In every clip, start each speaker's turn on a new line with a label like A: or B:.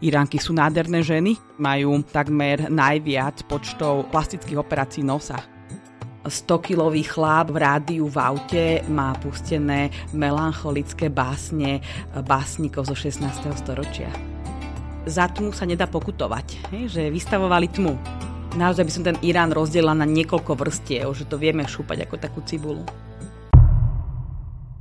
A: Iránky sú nádherné ženy, majú takmer najviac počtov plastických operácií nosa. 100-kilový chlap v rádiu v aute má pustené melancholické básne básnikov zo 16. storočia. Za tmu sa nedá pokutovať, že vystavovali tmu. Naozaj by som ten Irán rozdelila na niekoľko vrstiev, že to vieme šúpať ako takú cibulu.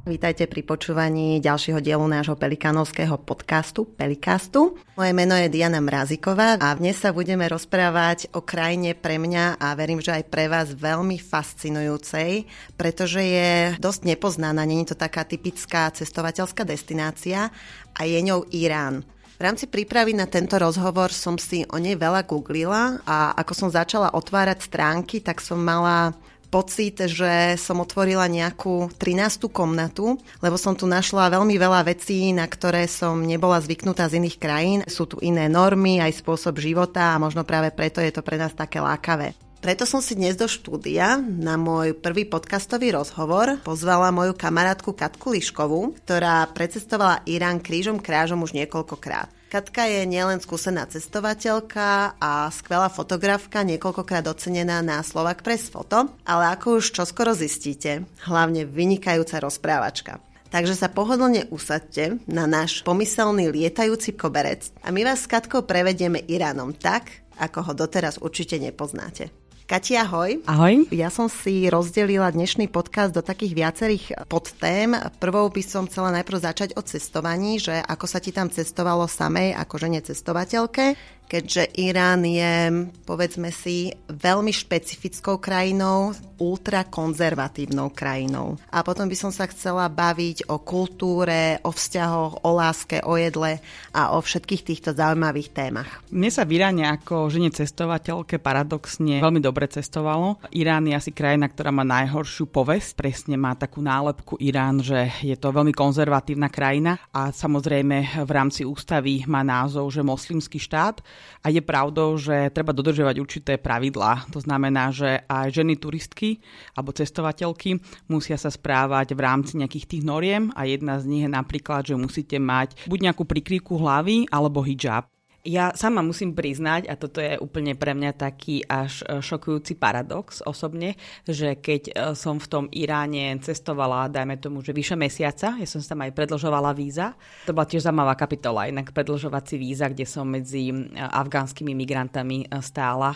B: Vítajte pri počúvaní ďalšieho dielu nášho pelikánovského podcastu Pelikastu. Moje meno je Diana Mraziková a dnes sa budeme rozprávať o krajine pre mňa a verím, že aj pre vás veľmi fascinujúcej, pretože je dosť nepoznaná, není to taká typická cestovateľská destinácia a je ňou Irán. V rámci prípravy na tento rozhovor som si o nej veľa googlila a ako som začala otvárať stránky, tak som mala pocit, že som otvorila nejakú 13. komnatu, lebo som tu našla veľmi veľa vecí, na ktoré som nebola zvyknutá z iných krajín. Sú tu iné normy, aj spôsob života a možno práve preto je to pre nás také lákavé. Preto som si dnes do štúdia na môj prvý podcastový rozhovor pozvala moju kamarátku Katku Liškovú, ktorá precestovala Irán krížom krážom už niekoľkokrát. Katka je nielen skúsená cestovateľka a skvelá fotografka, niekoľkokrát ocenená na Slovak Press Foto, ale ako už čoskoro zistíte, hlavne vynikajúca rozprávačka. Takže sa pohodlne usadte na náš pomyselný lietajúci koberec a my vás s Katkou prevedieme Iránom tak, ako ho doteraz určite nepoznáte. Katia, ahoj.
A: Ahoj.
B: Ja som si rozdelila dnešný podcast do takých viacerých podtém. Prvou by som chcela najprv začať o cestovaní, že ako sa ti tam cestovalo samej ako žene cestovateľke keďže Irán je, povedzme si, veľmi špecifickou krajinou, ultrakonzervatívnou krajinou. A potom by som sa chcela baviť o kultúre, o vzťahoch, o láske, o jedle a o všetkých týchto zaujímavých témach.
A: Mne sa v Iráne ako žene cestovateľke paradoxne veľmi dobre cestovalo. Irán je asi krajina, ktorá má najhoršiu povesť. Presne má takú nálepku Irán, že je to veľmi konzervatívna krajina a samozrejme v rámci ústavy má názov, že moslimský štát a je pravdou, že treba dodržiavať určité pravidlá. To znamená, že aj ženy turistky alebo cestovateľky musia sa správať v rámci nejakých tých noriem a jedna z nich je napríklad, že musíte mať buď nejakú prikrývku hlavy alebo hijab. Ja sama musím priznať, a toto je úplne pre mňa taký až e, šokujúci paradox osobne, že keď e, som v tom Iráne cestovala, dajme tomu, že vyše mesiaca, ja som tam aj predlžovala víza, to bola tiež zaujímavá kapitola, inak predlžovací víza, kde som medzi e, afgánskymi migrantami stála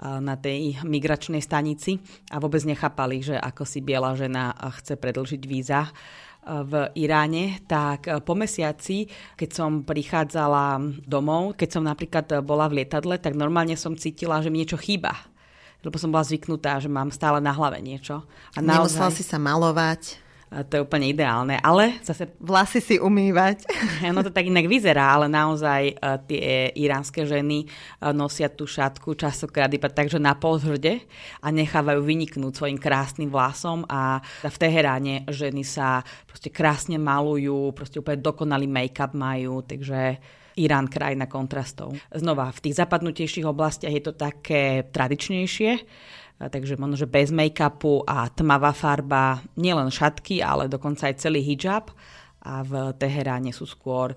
A: na tej migračnej stanici a vôbec nechápali, že ako si biela žena chce predlžiť víza v Iráne, tak po mesiaci, keď som prichádzala domov, keď som napríklad bola v lietadle, tak normálne som cítila, že mi niečo chýba lebo som bola zvyknutá, že mám stále na hlave niečo.
B: A naozaj... Nemusela si sa malovať
A: to je úplne ideálne. Ale zase...
B: Vlasy si umývať.
A: No to tak inak vyzerá, ale naozaj uh, tie iránske ženy uh, nosia tú šatku častokrát iba tak, že na polzhrde a nechávajú vyniknúť svojim krásnym vlasom a v Teheráne ženy sa proste krásne malujú, proste úplne dokonalý make-up majú, takže Irán krajina kontrastov. Znova, v tých zapadnutejších oblastiach je to také tradičnejšie, takže možno, že bez make-upu a tmavá farba, nielen šatky, ale dokonca aj celý hijab. A v Teheráne sú skôr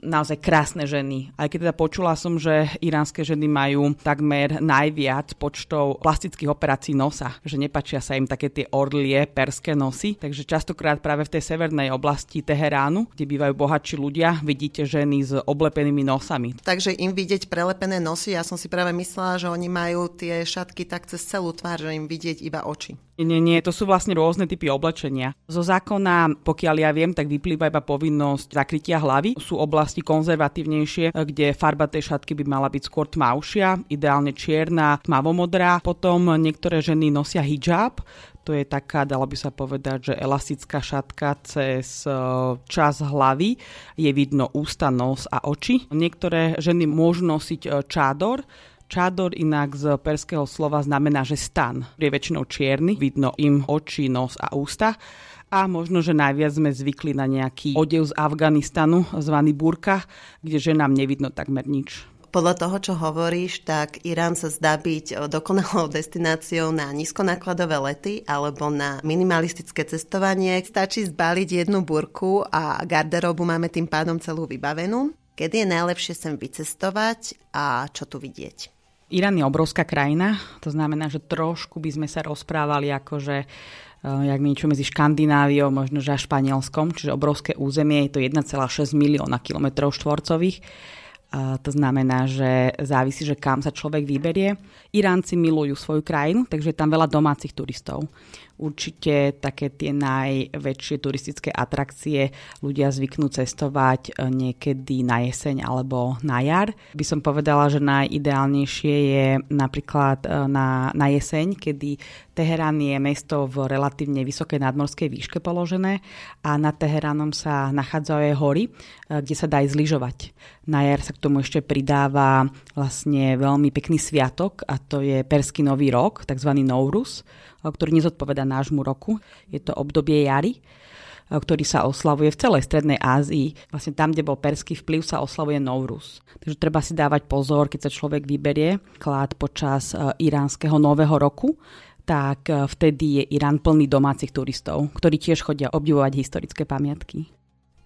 A: naozaj krásne ženy. Aj keď teda počula som, že iránske ženy majú takmer najviac počtov plastických operácií nosa, že nepačia sa im také tie orlie, perské nosy, takže častokrát práve v tej severnej oblasti Teheránu, kde bývajú bohatší ľudia, vidíte ženy s oblepenými nosami.
B: Takže im vidieť prelepené nosy, ja som si práve myslela, že oni majú tie šatky tak cez celú tvár, že im vidieť iba oči.
A: Nie, nie, to sú vlastne rôzne typy oblečenia. Zo zákona, pokiaľ ja viem, tak vyplýva iba povinnosť zakrytia hlavy. Sú oblasti konzervatívnejšie, kde farba tej šatky by mala byť skôr tmavšia, ideálne čierna, tmavomodrá. Potom niektoré ženy nosia hijab, to je taká, dalo by sa povedať, že elastická šatka cez e, čas hlavy. Je vidno ústa, nos a oči. Niektoré ženy môžu nosiť e, čádor, Čádor inak z perského slova znamená, že stan. Je väčšinou čierny, vidno im oči, nos a ústa. A možno, že najviac sme zvykli na nejaký odev z Afganistanu, zvaný burka, kde ženám nevidno takmer nič.
B: Podľa toho, čo hovoríš, tak Irán sa zdá byť dokonalou destináciou na nízkonákladové lety alebo na minimalistické cestovanie. Stačí zbaliť jednu burku a garderobu máme tým pádom celú vybavenú. Kedy je najlepšie sem vycestovať a čo tu vidieť?
A: Irán je obrovská krajina, to znamená, že trošku by sme sa rozprávali ako, že uh, jak niečo medzi Škandináviou, možno že Španielskom, čiže obrovské územie, je to 1,6 milióna kilometrov štvorcových. A to znamená, že závisí, že kam sa človek vyberie. Iránci milujú svoju krajinu, takže je tam veľa domácich turistov určite také tie najväčšie turistické atrakcie ľudia zvyknú cestovať e, niekedy na jeseň alebo na jar. By som povedala, že najideálnejšie je napríklad e, na, na jeseň, kedy Teherán je mesto v relatívne vysokej nadmorskej výške položené a nad Teheránom sa nachádzajú aj hory, e, kde sa dá aj zlyžovať. Na jar sa k tomu ešte pridáva vlastne veľmi pekný sviatok a to je Perský nový rok, tzv. Nourus ktorý nezodpoveda nášmu roku. Je to obdobie jary ktorý sa oslavuje v celej Strednej Ázii. Vlastne tam, kde bol perský vplyv, sa oslavuje Nourus. Takže treba si dávať pozor, keď sa človek vyberie klad počas iránskeho nového roku, tak vtedy je Irán plný domácich turistov, ktorí tiež chodia obdivovať historické pamiatky.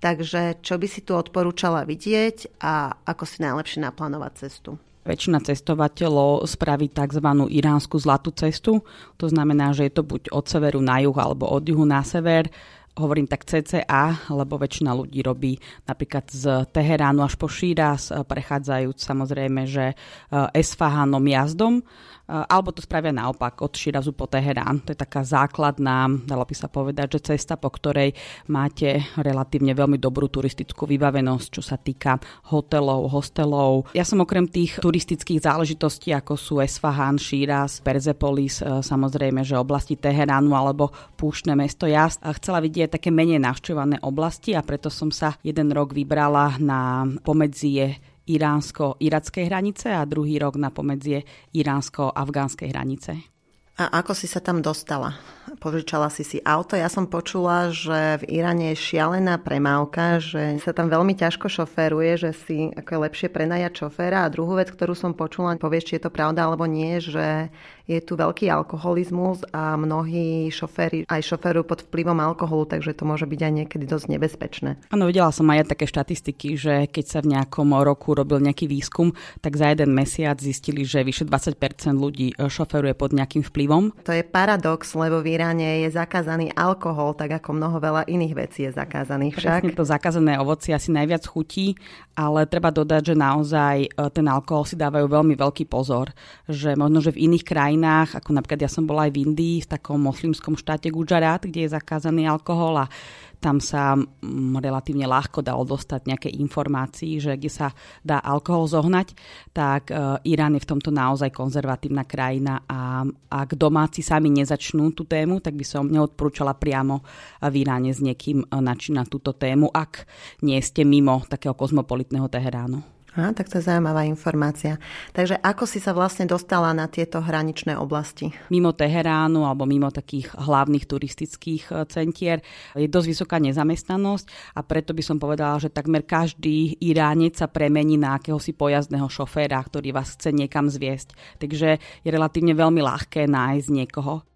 B: Takže čo by si tu odporúčala vidieť a ako si najlepšie naplánovať cestu?
A: Väčšina cestovateľov spraví tzv. iránsku zlatú cestu. To znamená, že je to buď od severu na juh alebo od juhu na sever hovorím tak CCA, lebo väčšina ľudí robí napríklad z Teheránu až po Šíraz, prechádzajúc samozrejme, že Esfahanom jazdom alebo to spravia naopak, od Širazu po Teherán. To je taká základná, dalo by sa povedať, že cesta, po ktorej máte relatívne veľmi dobrú turistickú vybavenosť, čo sa týka hotelov, hostelov. Ja som okrem tých turistických záležitostí, ako sú Esfahan, Širaz, Perzepolis, eh, samozrejme, že oblasti Teheránu alebo púštne mesto Jazd, chcela vidieť také menej navštevované oblasti a preto som sa jeden rok vybrala na pomedzie iránsko-irackej hranice a druhý rok na pomedzie iránsko-afgánskej hranice.
B: A ako si sa tam dostala? Požičala si si auto. Ja som počula, že v Iráne je šialená premávka, že sa tam veľmi ťažko šoféruje, že si ako je lepšie prenajať šoféra. A druhú vec, ktorú som počula, povieš, či je to pravda alebo nie, že je tu veľký alkoholizmus a mnohí šoféry aj šoférujú pod vplyvom alkoholu, takže to môže byť aj niekedy dosť nebezpečné.
A: Áno, videla som aj také štatistiky, že keď sa v nejakom roku robil nejaký výskum, tak za jeden mesiac zistili, že vyše 20% ľudí e, šoferuje pod nejakým vplyvom.
B: To je paradox, lebo v Iráne je zakázaný alkohol, tak ako mnoho veľa iných vecí je zakázaných však.
A: Presne to zakázané ovoci asi najviac chutí, ale treba dodať, že naozaj e, ten alkohol si dávajú veľmi veľký pozor, že možno, že v iných krajinách krajinách, ako napríklad ja som bola aj v Indii, v takom moslimskom štáte Gujarat, kde je zakázaný alkohol a tam sa mm, relatívne ľahko dalo dostať nejaké informácií, že kde sa dá alkohol zohnať, tak e, Irán je v tomto naozaj konzervatívna krajina a ak domáci sami nezačnú tú tému, tak by som neodporúčala priamo v Iráne s niekým e, načínať túto tému, ak nie ste mimo takého kozmopolitného Teheránu.
B: Aha, tak to je zaujímavá informácia. Takže ako si sa vlastne dostala na tieto hraničné oblasti?
A: Mimo Teheránu alebo mimo takých hlavných turistických e, centier je dosť vysoká nezamestnanosť a preto by som povedala, že takmer každý Iránec sa premení na akéhosi pojazdného šoféra, ktorý vás chce niekam zviesť. Takže je relatívne veľmi ľahké nájsť niekoho,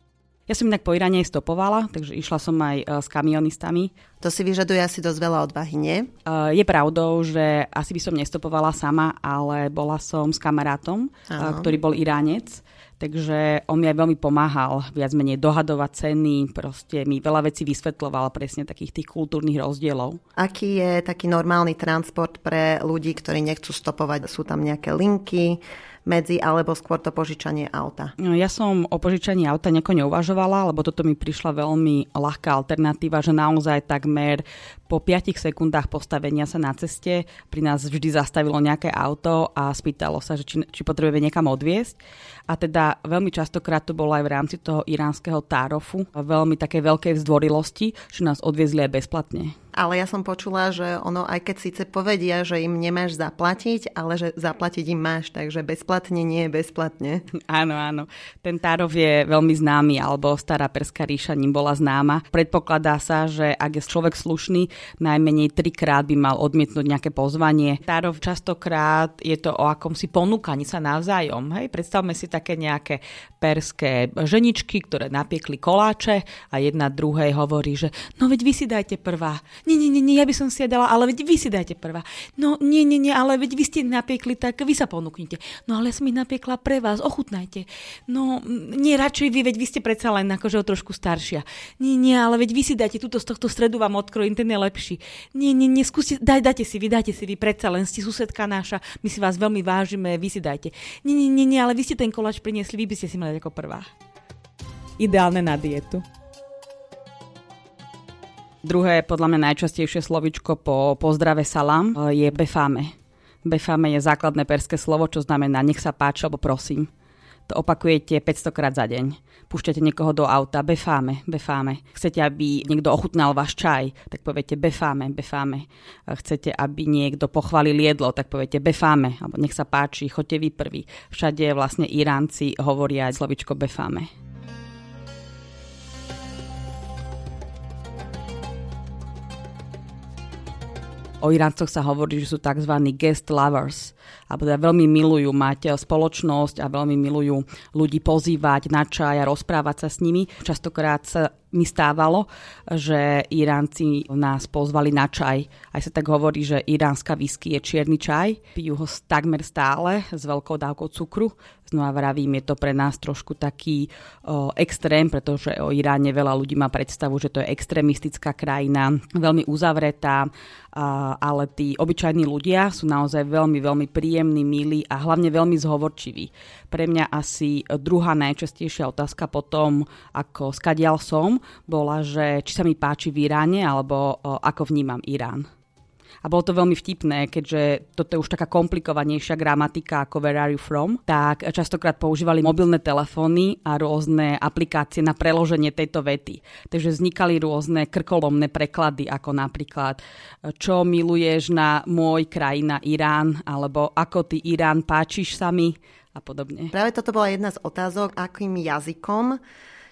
A: ja som inak po Iráne stopovala, takže išla som aj e, s kamionistami.
B: To si vyžaduje asi dosť veľa odvahy, nie? E,
A: je pravdou, že asi by som nestopovala sama, ale bola som s kamarátom, Aha. E, ktorý bol Iránec. Takže on mi aj veľmi pomáhal viac menej dohadovať ceny, proste mi veľa vecí vysvetloval presne takých tých kultúrnych rozdielov.
B: Aký je taký normálny transport pre ľudí, ktorí nechcú stopovať? Sú tam nejaké linky? Medzi, alebo skôr to požičanie auta?
A: No, ja som o požičaní auta nejako neuvažovala, lebo toto mi prišla veľmi ľahká alternatíva, že naozaj takmer po 5 sekundách postavenia sa na ceste pri nás vždy zastavilo nejaké auto a spýtalo sa, že či, či potrebujeme niekam odviesť. A teda veľmi častokrát to bolo aj v rámci toho iránskeho tárofu, veľmi také veľkej vzdvorilosti, že nás odviezli aj bezplatne.
B: Ale ja som počula, že ono, aj keď síce povedia, že im nemáš zaplatiť, ale že zaplatiť im máš, takže bezplatne nie je bezplatne.
A: Áno, áno. Ten Tárov je veľmi známy, alebo stará Perská ríša ním bola známa. Predpokladá sa, že ak je človek slušný, najmenej trikrát by mal odmietnúť nejaké pozvanie. Tárov častokrát je to o akomsi ponúkaní sa navzájom. Hej? Predstavme si také nejaké perské ženičky, ktoré napiekli koláče a jedna druhej hovorí, že no veď vy si dajte prvá. Nie, nie, nie, ja by som si dala, ale veď vy si dajte prvá. No nie, nie, nie, ale veď vy ste napiekli, tak vy sa ponúknite. No ale som ich napiekla pre vás, ochutnajte. No nie, radšej vy, veď vy ste predsa len akože o trošku staršia. Nie, nie, ale veď vy si dajte túto z tohto stredu vám odkrojím, ten lepší. Nie, nie, nie, skúste, daj, dajte si vy, dajte si vy, predsa len ste susedka náša, my si vás veľmi vážime, vy si dajte. Nie, nie, nie, nie ale vy ste ten koláč priniesli, vy by ste si mali ako prvá. Ideálne na dietu. Druhé, podľa mňa najčastejšie slovičko po pozdrave salam je befame. Befame je základné perské slovo, čo znamená nech sa páči alebo prosím. To opakujete 500 krát za deň. Púšťate niekoho do auta, befáme, befáme. Chcete, aby niekto ochutnal váš čaj, tak poviete befáme, befáme. Chcete, aby niekto pochválil jedlo, tak poviete befáme, alebo nech sa páči, choďte vy prvý. Všade vlastne Iránci hovoria slovičko befáme. O Iráncoch sa hovorí, že sú tzv. guest lovers, alebo teda veľmi milujú mať spoločnosť a veľmi milujú ľudí pozývať na čaj a rozprávať sa s nimi. Častokrát sa mi stávalo, že Iránci nás pozvali na čaj. Aj sa tak hovorí, že iránska whisky je čierny čaj. Pijú ho takmer stále s veľkou dávkou cukru. Znova vravím, je to pre nás trošku taký o, extrém, pretože o Iráne veľa ľudí má predstavu, že to je extrémistická krajina, veľmi uzavretá, a, ale tí obyčajní ľudia sú naozaj veľmi, veľmi príjemní, milí a hlavne veľmi zhovorčiví. Pre mňa asi druhá najčastejšia otázka potom, ako skadial som, bola, že či sa mi páči v Iráne, alebo ako vnímam Irán. A bolo to veľmi vtipné, keďže toto je už taká komplikovanejšia gramatika ako Where are you from, tak častokrát používali mobilné telefóny a rôzne aplikácie na preloženie tejto vety. Takže vznikali rôzne krkolomné preklady, ako napríklad čo miluješ na môj krajina Irán, alebo ako ty Irán páčiš sa mi a podobne.
B: Práve toto bola jedna z otázok, akým jazykom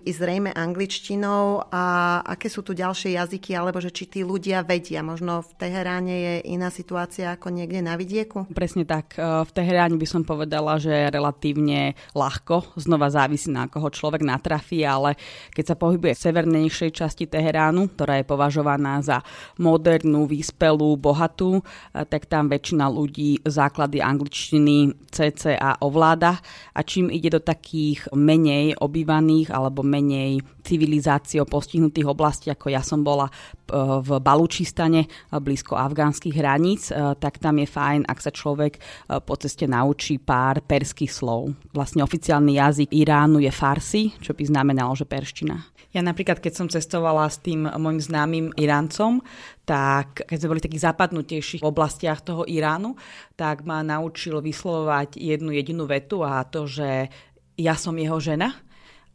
B: i zrejme angličtinou a aké sú tu ďalšie jazyky, alebo že či tí ľudia vedia. Možno v Teheráne je iná situácia ako niekde na vidieku?
A: Presne tak. E, v Teheráne by som povedala, že relatívne ľahko. Znova závisí na koho človek natrafí, ale keď sa pohybuje v severnejšej časti Teheránu, ktorá je považovaná za modernú, vyspelú, bohatú, e, tak tam väčšina ľudí základy angličtiny CCA ovláda a čím ide do takých menej obývaných alebo menej civilizáciou postihnutých oblastí, ako ja som bola e, v Balučistane, e, blízko afgánskych hraníc, e, tak tam je fajn, ak sa človek po ceste naučí pár perských slov. Vlastne oficiálny jazyk Iránu je farsi, čo by znamenalo, že perština. Ja napríklad, keď som cestovala s tým môjim známym Iráncom, tak keď sme boli v takých zapadnutejších oblastiach toho Iránu, tak ma naučil vyslovovať jednu jedinú vetu a to, že ja som jeho žena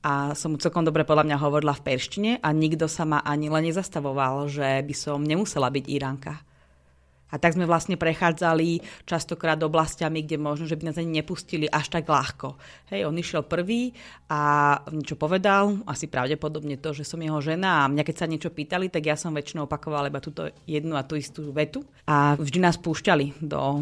A: a som mu celkom dobre podľa mňa hovorila v perštine a nikto sa ma ani len nezastavoval, že by som nemusela byť Iránka. A tak sme vlastne prechádzali častokrát oblastiami, kde možno, že by nás ani nepustili až tak ľahko. Hej, on išiel prvý a niečo povedal, asi pravdepodobne to, že som jeho žena a mňa keď sa niečo pýtali, tak ja som väčšinou opakovala iba túto jednu a tú istú vetu. A vždy nás púšťali do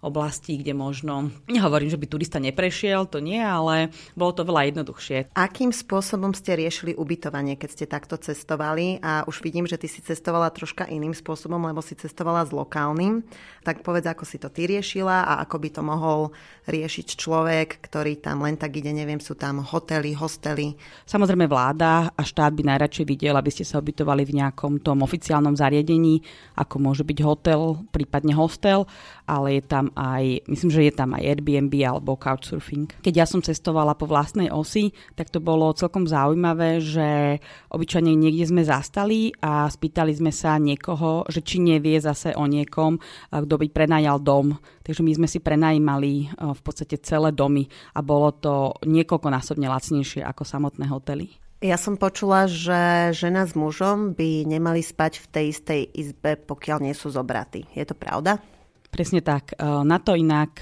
A: oblasti, kde možno, nehovorím, že by turista neprešiel, to nie, ale bolo to veľa jednoduchšie.
B: Akým spôsobom ste riešili ubytovanie, keď ste takto cestovali? A už vidím, že ty si cestovala troška iným spôsobom, lebo si cestovala s lokálnym. Tak povedz, ako si to ty riešila a ako by to mohol riešiť človek, ktorý tam len tak ide, neviem, sú tam hotely, hostely.
A: Samozrejme vláda a štát by najradšej videl, aby ste sa ubytovali v nejakom tom oficiálnom zariadení, ako môže byť hotel, prípadne hostel, ale je tam aj, myslím, že je tam aj Airbnb alebo Couchsurfing. Keď ja som cestovala po vlastnej osi, tak to bolo celkom zaujímavé, že obyčajne niekde sme zastali a spýtali sme sa niekoho, že či nevie zase o niekom, kto by prenajal dom. Takže my sme si prenajímali v podstate celé domy a bolo to niekoľkonásobne lacnejšie ako samotné hotely.
B: Ja som počula, že žena s mužom by nemali spať v tej istej izbe, pokiaľ nie sú zobratí. Je to pravda?
A: Presne tak. Na to inak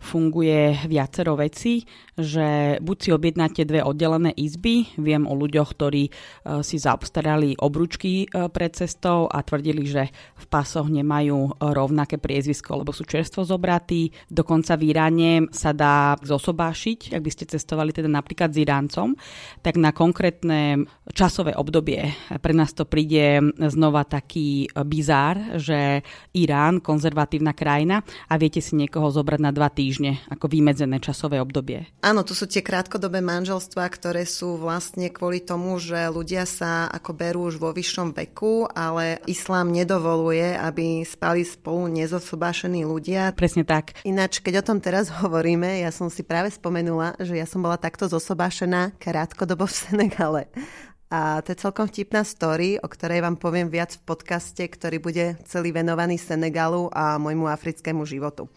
A: funguje viacero vecí, že buď si objednáte dve oddelené izby, viem o ľuďoch, ktorí si zaobstarali obručky pred cestou a tvrdili, že v pasoch nemajú rovnaké priezvisko, lebo sú čerstvo zobratí. Dokonca v Iráne sa dá zosobášiť, ak by ste cestovali teda napríklad s Iráncom, tak na konkrétne časové obdobie pre nás to príde znova taký bizár, že Irán, konzervatívna krajina a viete si niekoho zobrať na dva týždne ako vymedzené časové obdobie.
B: Áno, tu sú tie krátkodobé manželstvá, ktoré sú vlastne kvôli tomu, že ľudia sa ako berú už vo vyššom veku, ale islám nedovoluje, aby spali spolu nezosobášení ľudia.
A: Presne tak.
B: Ináč, keď o tom teraz hovoríme, ja som si práve spomenula, že ja som bola takto zosobášená krátkodobo v Senegale. A to je celkom vtipná story, o ktorej vám poviem viac v podcaste, ktorý bude celý venovaný Senegalu a môjmu africkému životu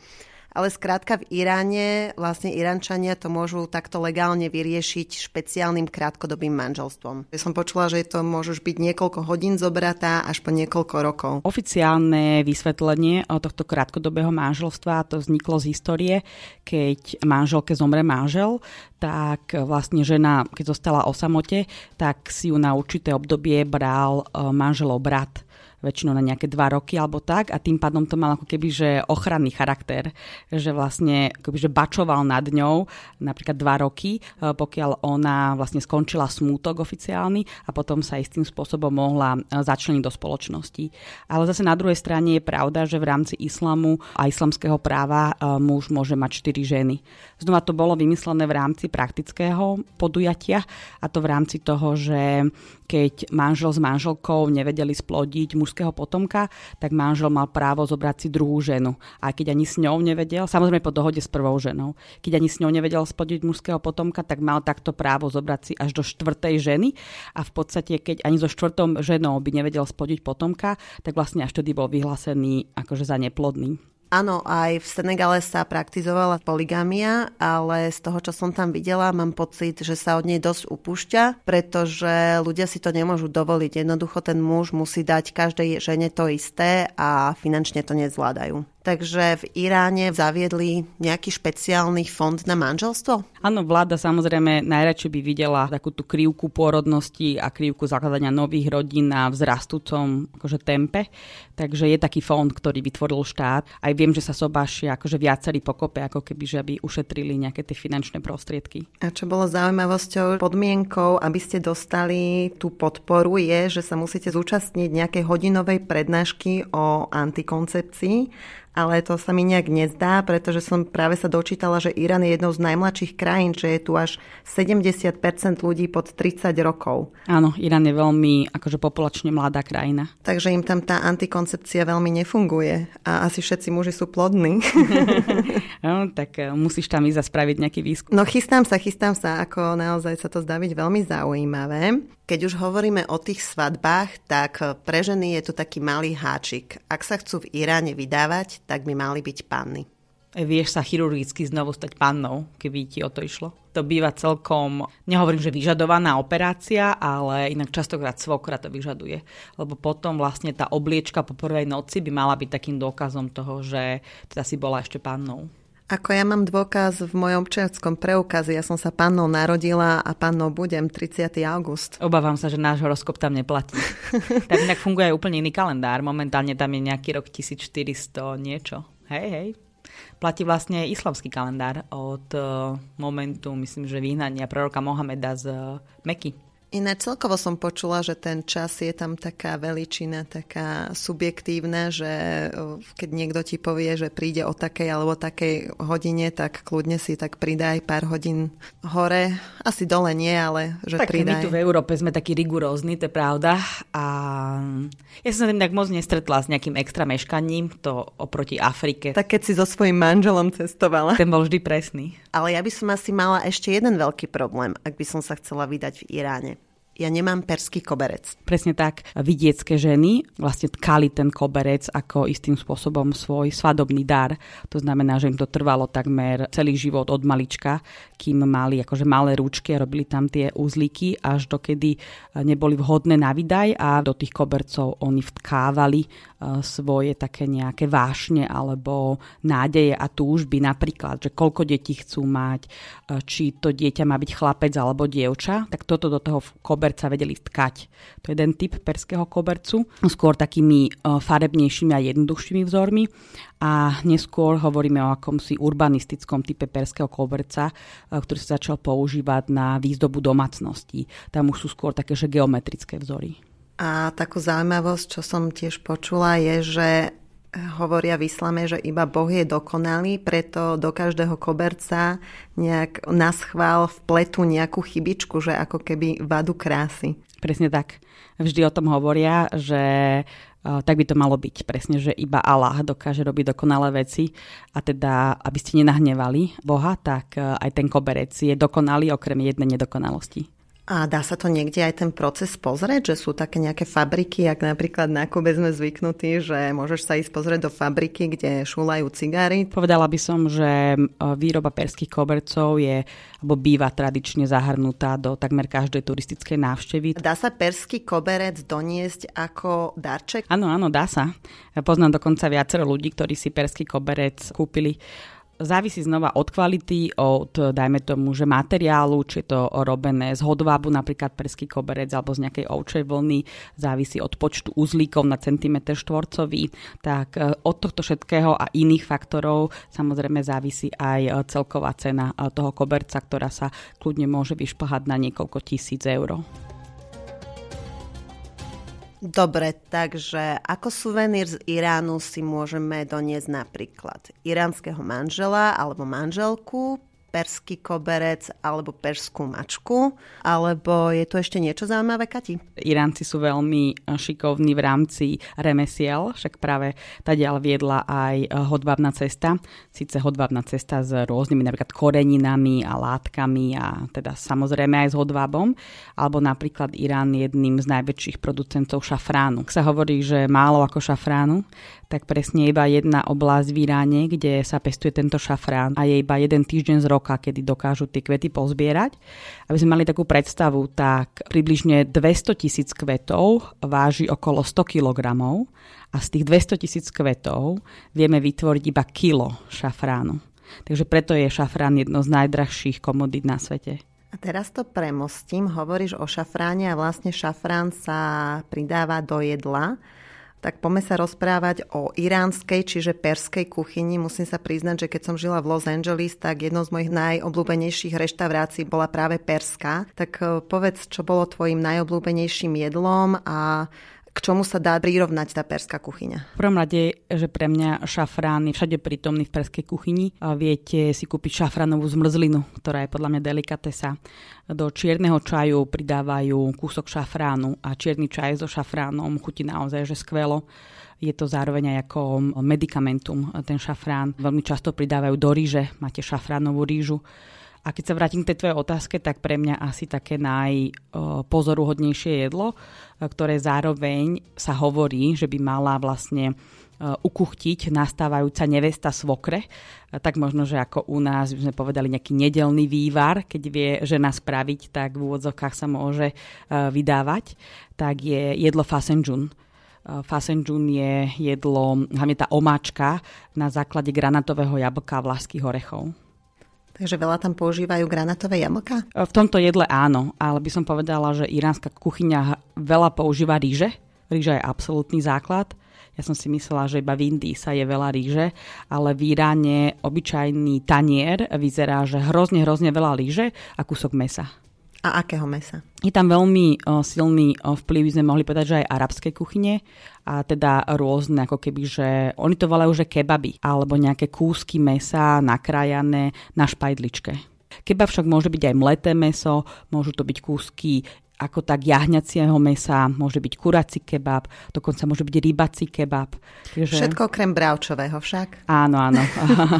B: ale skrátka v Iráne vlastne Iránčania to môžu takto legálne vyriešiť špeciálnym krátkodobým manželstvom. Ja som počula, že to môžeš byť niekoľko hodín zobratá až po niekoľko rokov.
A: Oficiálne vysvetlenie tohto krátkodobého manželstva to vzniklo z histórie, keď manželke zomre manžel, tak vlastne žena, keď zostala o samote, tak si ju na určité obdobie bral e, manželov brat väčšinou na nejaké dva roky alebo tak a tým pádom to mal ako keby, že ochranný charakter, že vlastne akoby, že bačoval nad ňou napríklad dva roky, e, pokiaľ ona vlastne skončila smútok oficiálny a potom sa istým spôsobom mohla e, začleniť do spoločnosti. Ale zase na druhej strane je pravda, že v rámci islamu a islamského práva e, muž môže mať štyri ženy. Znova to bolo vymyslené v rámci praktického podujatia a to v rámci toho, že keď manžel s manželkou nevedeli splodiť mužského potomka, tak manžel mal právo zobrať si druhú ženu. A keď ani s ňou nevedel, samozrejme po dohode s prvou ženou, keď ani s ňou nevedel splodiť mužského potomka, tak mal takto právo zobrať si až do štvrtej ženy. A v podstate, keď ani so štvrtou ženou by nevedel splodiť potomka, tak vlastne až vtedy bol vyhlásený akože za neplodný.
B: Áno, aj v Senegale sa praktizovala poligamia, ale z toho, čo som tam videla, mám pocit, že sa od nej dosť upúšťa, pretože ľudia si to nemôžu dovoliť. Jednoducho ten muž musí dať každej žene to isté a finančne to nezvládajú. Takže v Iráne zaviedli nejaký špeciálny fond na manželstvo?
A: Áno, vláda samozrejme najradšej by videla takú tú krivku pôrodnosti a krivku zakladania nových rodín na vzrastúcom akože tempe. Takže je taký fond, ktorý vytvoril štát. Aj viem, že sa sobášia akože viacerí pokope, ako keby, že aby ušetrili nejaké tie finančné prostriedky.
B: A čo bolo zaujímavosťou, podmienkou, aby ste dostali tú podporu, je, že sa musíte zúčastniť nejakej hodinovej prednášky o antikoncepcii ale to sa mi nejak nezdá, pretože som práve sa dočítala, že Irán je jednou z najmladších krajín, že je tu až 70% ľudí pod 30 rokov.
A: Áno, Irán je veľmi akože populačne mladá krajina.
B: Takže im tam tá antikoncepcia veľmi nefunguje a asi všetci muži sú plodní.
A: no, tak e, musíš tam ísť a spraviť nejaký výskum.
B: No chystám sa, chystám sa, ako naozaj sa to zdá byť veľmi zaujímavé. Keď už hovoríme o tých svadbách, tak pre ženy je tu taký malý háčik. Ak sa chcú v Iráne vydávať, tak by mali byť panny.
A: E, vieš sa chirurgicky znovu stať pannou, keby ti o to išlo. To býva celkom, nehovorím, že vyžadovaná operácia, ale inak častokrát svokra to vyžaduje. Lebo potom vlastne tá obliečka po prvej noci by mala byť takým dôkazom toho, že teda si bola ešte pannou.
B: Ako ja mám dôkaz v mojom občianskom preukaze, ja som sa pannou narodila a pannou budem 30. august.
A: Obávam sa, že náš horoskop tam neplatí. tak inak funguje aj úplne iný kalendár. Momentálne tam je nejaký rok 1400 niečo. Hej, hej. Platí vlastne islamský kalendár od uh, momentu, myslím, že vyhnania proroka Mohameda z uh, Meky.
B: Iné celkovo som počula, že ten čas je tam taká veličina, taká subjektívna, že keď niekto ti povie, že príde o takej alebo takej hodine, tak kľudne si tak pridá aj pár hodín hore. Asi dole nie, ale že
A: tak
B: pridaj.
A: my tu v Európe sme takí rigorózni, to je pravda. A ja som sa tým tak moc nestretla s nejakým extra meškaním, to oproti Afrike.
B: Tak keď si so svojím manželom cestovala.
A: Ten bol vždy presný.
B: Ale ja by som asi mala ešte jeden veľký problém, ak by som sa chcela vydať v Iráne ja nemám perský koberec.
A: Presne tak. Vidiecké ženy vlastne tkali ten koberec ako istým spôsobom svoj svadobný dar. To znamená, že im to trvalo takmer celý život od malička, kým mali akože malé rúčky a robili tam tie úzlíky, až dokedy neboli vhodné na vydaj a do tých kobercov oni vtkávali svoje také nejaké vášne alebo nádeje a túžby, napríklad, že koľko detí chcú mať, e, či to dieťa má byť chlapec alebo dievča, tak toto do toho koberca vedeli tkať. To je jeden typ perského kobercu, skôr takými farebnejšími a jednoduchšími vzormi a neskôr hovoríme o akomsi urbanistickom type perského koberca, ktorý sa začal používať na výzdobu domácností. Tam už sú skôr také, že geometrické vzory.
B: A takú zaujímavosť, čo som tiež počula, je, že hovoria v islame, že iba Boh je dokonalý, preto do každého koberca nejak na schvál vpletú nejakú chybičku, že ako keby vadu krásy.
A: Presne tak. Vždy o tom hovoria, že tak by to malo byť. Presne, že iba Allah dokáže robiť dokonalé veci a teda, aby ste nenahnevali Boha, tak aj ten koberec je dokonalý okrem jednej nedokonalosti.
B: A dá sa to niekde aj ten proces pozrieť, že sú také nejaké fabriky, ak napríklad na Kube sme zvyknutí, že môžeš sa ísť pozrieť do fabriky, kde šúlajú cigary?
A: Povedala by som, že výroba perských kobercov je, alebo býva tradične zahrnutá do takmer každej turistickej návštevy.
B: Dá sa perský koberec doniesť ako darček?
A: Áno, áno, dá sa. Ja poznám dokonca viacero ľudí, ktorí si perský koberec kúpili závisí znova od kvality, od, dajme tomu, že materiálu, či je to robené z hodvábu, napríklad perský koberec, alebo z nejakej ovčej vlny, závisí od počtu uzlíkov na centimetr štvorcový, tak e, od tohto všetkého a iných faktorov samozrejme závisí aj e, celková cena e, toho koberca, ktorá sa kľudne môže vyšplhať na niekoľko tisíc eur.
B: Dobre, takže ako suvenír z Iránu si môžeme doniesť napríklad iránskeho manžela alebo manželku, perský koberec alebo perskú mačku, alebo je tu ešte niečo zaujímavé, Kati?
A: Iránci sú veľmi šikovní v rámci remesiel, však práve ďal viedla aj hodvábna cesta, síce hodvábna cesta s rôznymi napríklad koreninami a látkami a teda samozrejme aj s hodvábom, alebo napríklad Irán je jedným z najväčších producentov šafránu. Sa hovorí, že málo ako šafránu, tak presne iba jedna oblasť v Iráne, kde sa pestuje tento šafrán a je iba jeden týždeň z roka, kedy dokážu tie kvety pozbierať. Aby sme mali takú predstavu, tak približne 200 tisíc kvetov váži okolo 100 kg a z tých 200 tisíc kvetov vieme vytvoriť iba kilo šafránu. Takže preto je šafrán jedno z najdrahších komodít na svete.
B: A teraz to premostím, hovoríš o šafráne a vlastne šafrán sa pridáva do jedla tak poďme sa rozprávať o iránskej, čiže perskej kuchyni. Musím sa priznať, že keď som žila v Los Angeles, tak jednou z mojich najobľúbenejších reštaurácií bola práve perská. Tak eh, povedz, čo bolo tvojim najobľúbenejším jedlom a k čomu sa dá prirovnať tá perská kuchyňa?
A: V prvom rade, že pre mňa šafrán je všade prítomný v perskej kuchyni. Viete si kúpiť šafránovú zmrzlinu, ktorá je podľa mňa delikatesa. Do čierneho čaju pridávajú kúsok šafránu a čierny čaj so šafránom chutí naozaj že skvelo. Je to zároveň aj ako medikamentum, ten šafrán. Veľmi často pridávajú do ríže, máte šafránovú rížu a keď sa vrátim k tej tvojej otázke, tak pre mňa asi také najpozoruhodnejšie jedlo, ktoré zároveň sa hovorí, že by mala vlastne ukuchtiť nastávajúca nevesta svokre, tak možno, že ako u nás by sme povedali nejaký nedelný vývar, keď vie žena spraviť, tak v úvodzovkách sa môže vydávať, tak je jedlo fasenjun. Fasenjun je jedlo, hlavne tá omáčka na základe granatového jablka a vlaských orechov.
B: Takže veľa tam používajú granatové jablka?
A: V tomto jedle áno, ale by som povedala, že iránska kuchyňa veľa používa ríže. Ríža je absolútny základ. Ja som si myslela, že iba v Indii sa je veľa ríže, ale v Iráne obyčajný tanier vyzerá, že hrozne, hrozne veľa ríže a kúsok mesa.
B: A akého mesa?
A: Je tam veľmi o, silný o, vplyv, sme mohli povedať, že aj arabskej kuchyne a teda rôzne, ako keby, že oni to volajú, že kebaby, alebo nejaké kúsky mesa nakrájané na špajdličke. Kebab však môže byť aj mleté meso, môžu to byť kúsky ako tak jahňacieho mesa, môže byť kurací kebab, dokonca môže byť rybací kebab.
B: Takže... Všetko okrem bravčového však?
A: Áno, áno.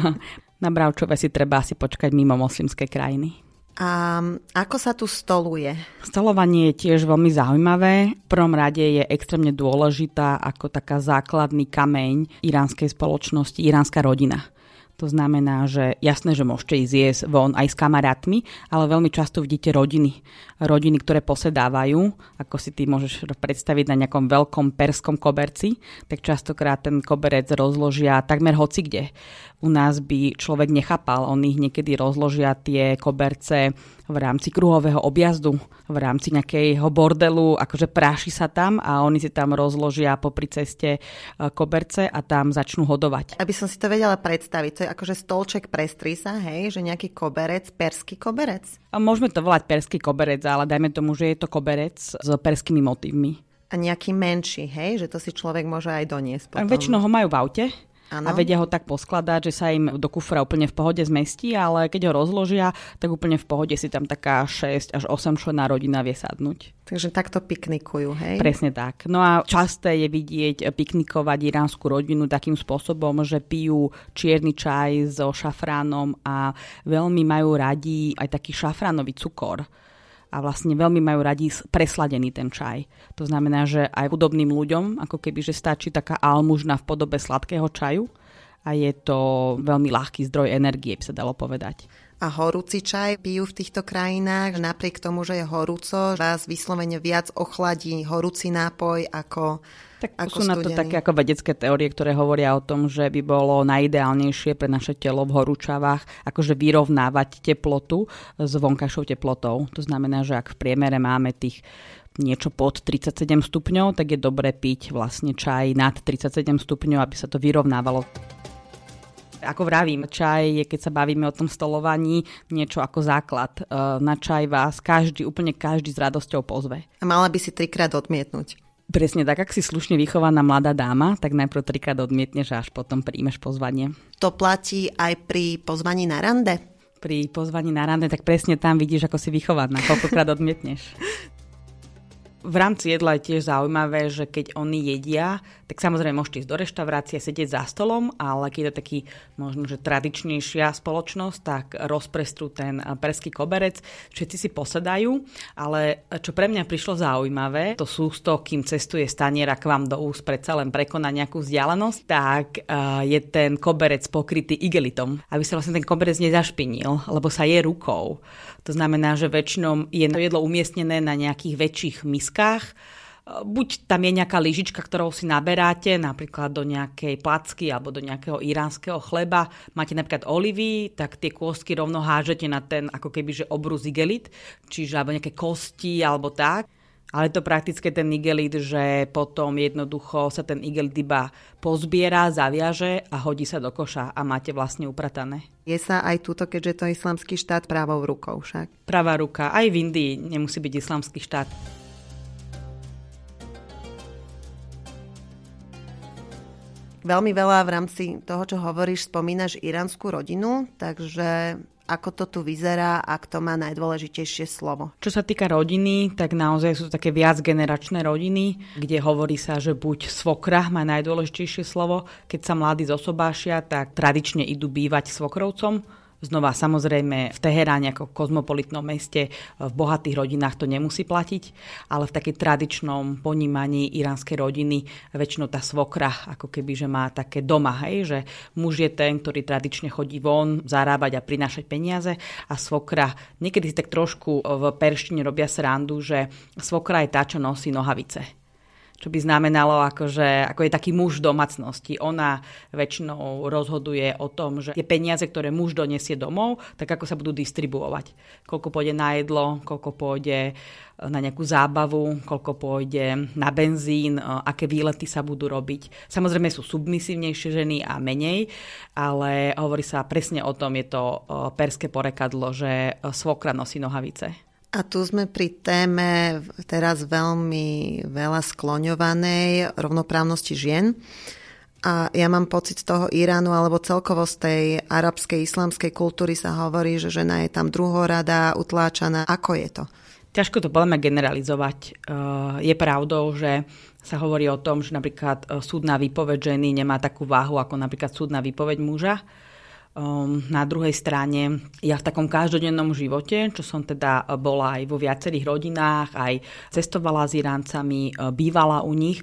A: Na bravčové si treba asi počkať mimo moslimské krajiny.
B: A ako sa tu stoluje?
A: Stolovanie je tiež veľmi zaujímavé. V prvom rade je extrémne dôležitá ako taká základný kameň iránskej spoločnosti, iránska rodina. To znamená, že jasné, že môžete ísť jesť von aj s kamarátmi, ale veľmi často vidíte rodiny. Rodiny, ktoré posedávajú, ako si ty môžeš predstaviť na nejakom veľkom perskom koberci, tak častokrát ten koberec rozložia takmer hoci kde u nás by človek nechápal. Oni niekedy rozložia tie koberce v rámci kruhového objazdu, v rámci nejakého bordelu, akože práši sa tam a oni si tam rozložia popri ceste e, koberce a tam začnú hodovať.
B: Aby som si to vedela predstaviť, to je akože stolček pre strisa, hej, že nejaký koberec, perský koberec?
A: A môžeme to volať perský koberec, ale dajme tomu, že je to koberec s perskými motívmi.
B: A nejaký menší, hej, že to si človek môže aj doniesť potom.
A: A väčšinou ho majú v aute, Ano. a vedia ho tak poskladať, že sa im do kufra úplne v pohode zmestí, ale keď ho rozložia, tak úplne v pohode si tam taká 6 až 8 člená rodina vie sadnúť.
B: Takže takto piknikujú, hej?
A: Presne tak. No a časté je vidieť piknikovať iránsku rodinu takým spôsobom, že pijú čierny čaj so šafránom a veľmi majú radi aj taký šafránový cukor a vlastne veľmi majú radi presladený ten čaj. To znamená, že aj hudobným ľuďom, ako keby, že stačí taká almužna v podobe sladkého čaju a je to veľmi ľahký zdroj energie, by sa dalo povedať.
B: A horúci čaj pijú v týchto krajinách, napriek tomu, že je horúco, vás vyslovene viac ochladí horúci nápoj ako
A: tak ako sú na to také ako vedecké teórie, ktoré hovoria o tom, že by bolo najideálnejšie pre naše telo v horúčavách akože vyrovnávať teplotu s vonkajšou teplotou. To znamená, že ak v priemere máme tých niečo pod 37 stupňov, tak je dobre piť vlastne čaj nad 37 stupňov, aby sa to vyrovnávalo. Ako vravím, čaj je, keď sa bavíme o tom stolovaní, niečo ako základ. E, na čaj vás každý, úplne každý s radosťou pozve.
B: A mala by si trikrát odmietnúť.
A: Presne tak, ak si slušne vychovaná mladá dáma, tak najprv trikrát odmietneš a až potom príjmeš pozvanie.
B: To platí aj pri pozvaní na rande?
A: Pri pozvaní na rande, tak presne tam vidíš, ako si vychovaná, koľkokrát odmietneš. v rámci jedla je tiež zaujímavé, že keď oni jedia, tak samozrejme môžete ísť do reštaurácie, sedieť za stolom, ale keď je to taký možno, že tradičnejšia spoločnosť, tak rozprestrú ten perský koberec, všetci si posedajú, ale čo pre mňa prišlo zaujímavé, to sú to, kým cestuje staniera k vám do úst, predsa len prekoná nejakú vzdialenosť, tak je ten koberec pokrytý igelitom, aby sa vlastne ten koberec nezašpinil, lebo sa je rukou. To znamená, že väčšinou je jedlo umiestnené na nejakých väčších miskách, buď tam je nejaká lyžička, ktorou si naberáte, napríklad do nejakej placky alebo do nejakého iránskeho chleba. Máte napríklad olivy, tak tie kôstky rovno hážete na ten ako keby že obrus igelit, čiže alebo nejaké kosti alebo tak. Ale to prakticky ten igelit, že potom jednoducho sa ten igelit iba pozbiera, zaviaže a hodí sa do koša a máte vlastne upratané.
B: Je sa aj túto, keďže to je islamský štát, právou rukou však?
A: Pravá ruka. Aj v Indii nemusí byť islamský štát.
B: Veľmi veľa v rámci toho, čo hovoríš, spomínaš iránsku rodinu, takže ako to tu vyzerá a kto má najdôležitejšie slovo.
A: Čo sa týka rodiny, tak naozaj sú to také viacgeneračné rodiny, kde hovorí sa, že buď svokra má najdôležitejšie slovo, keď sa mladí zosobášia, tak tradične idú bývať svokrovcom, Znova samozrejme v Teheráne ako v kozmopolitnom meste v bohatých rodinách to nemusí platiť, ale v takej tradičnom ponímaní iránskej rodiny väčšinou tá svokra ako keby, že má také doma, hej, že muž je ten, ktorý tradične chodí von zarábať a prinášať peniaze a svokra, niekedy si tak trošku v perštine robia srandu, že svokra je tá, čo nosí nohavice čo by znamenalo, akože, ako je taký muž domácnosti. Ona väčšinou rozhoduje o tom, že tie peniaze, ktoré muž donesie domov, tak ako sa budú distribuovať. Koľko pôjde na jedlo, koľko pôjde na nejakú zábavu, koľko pôjde na benzín, aké výlety sa budú robiť. Samozrejme sú submisívnejšie ženy a menej, ale hovorí sa presne o tom, je to perské porekadlo, že svokra nosí nohavice.
B: A tu sme pri téme teraz veľmi veľa skloňovanej rovnoprávnosti žien. A ja mám pocit z toho Iránu alebo celkovo z tej arabskej islamskej kultúry sa hovorí, že žena je tam druhorada, utláčaná. Ako je to?
A: Ťažko to poďme generalizovať. E, je pravdou, že sa hovorí o tom, že napríklad e, súdna výpoveď ženy nemá takú váhu ako napríklad súdna výpoveď muža Um, na druhej strane, ja v takom každodennom živote, čo som teda bola aj vo viacerých rodinách, aj cestovala s Iráncami, e, bývala u nich,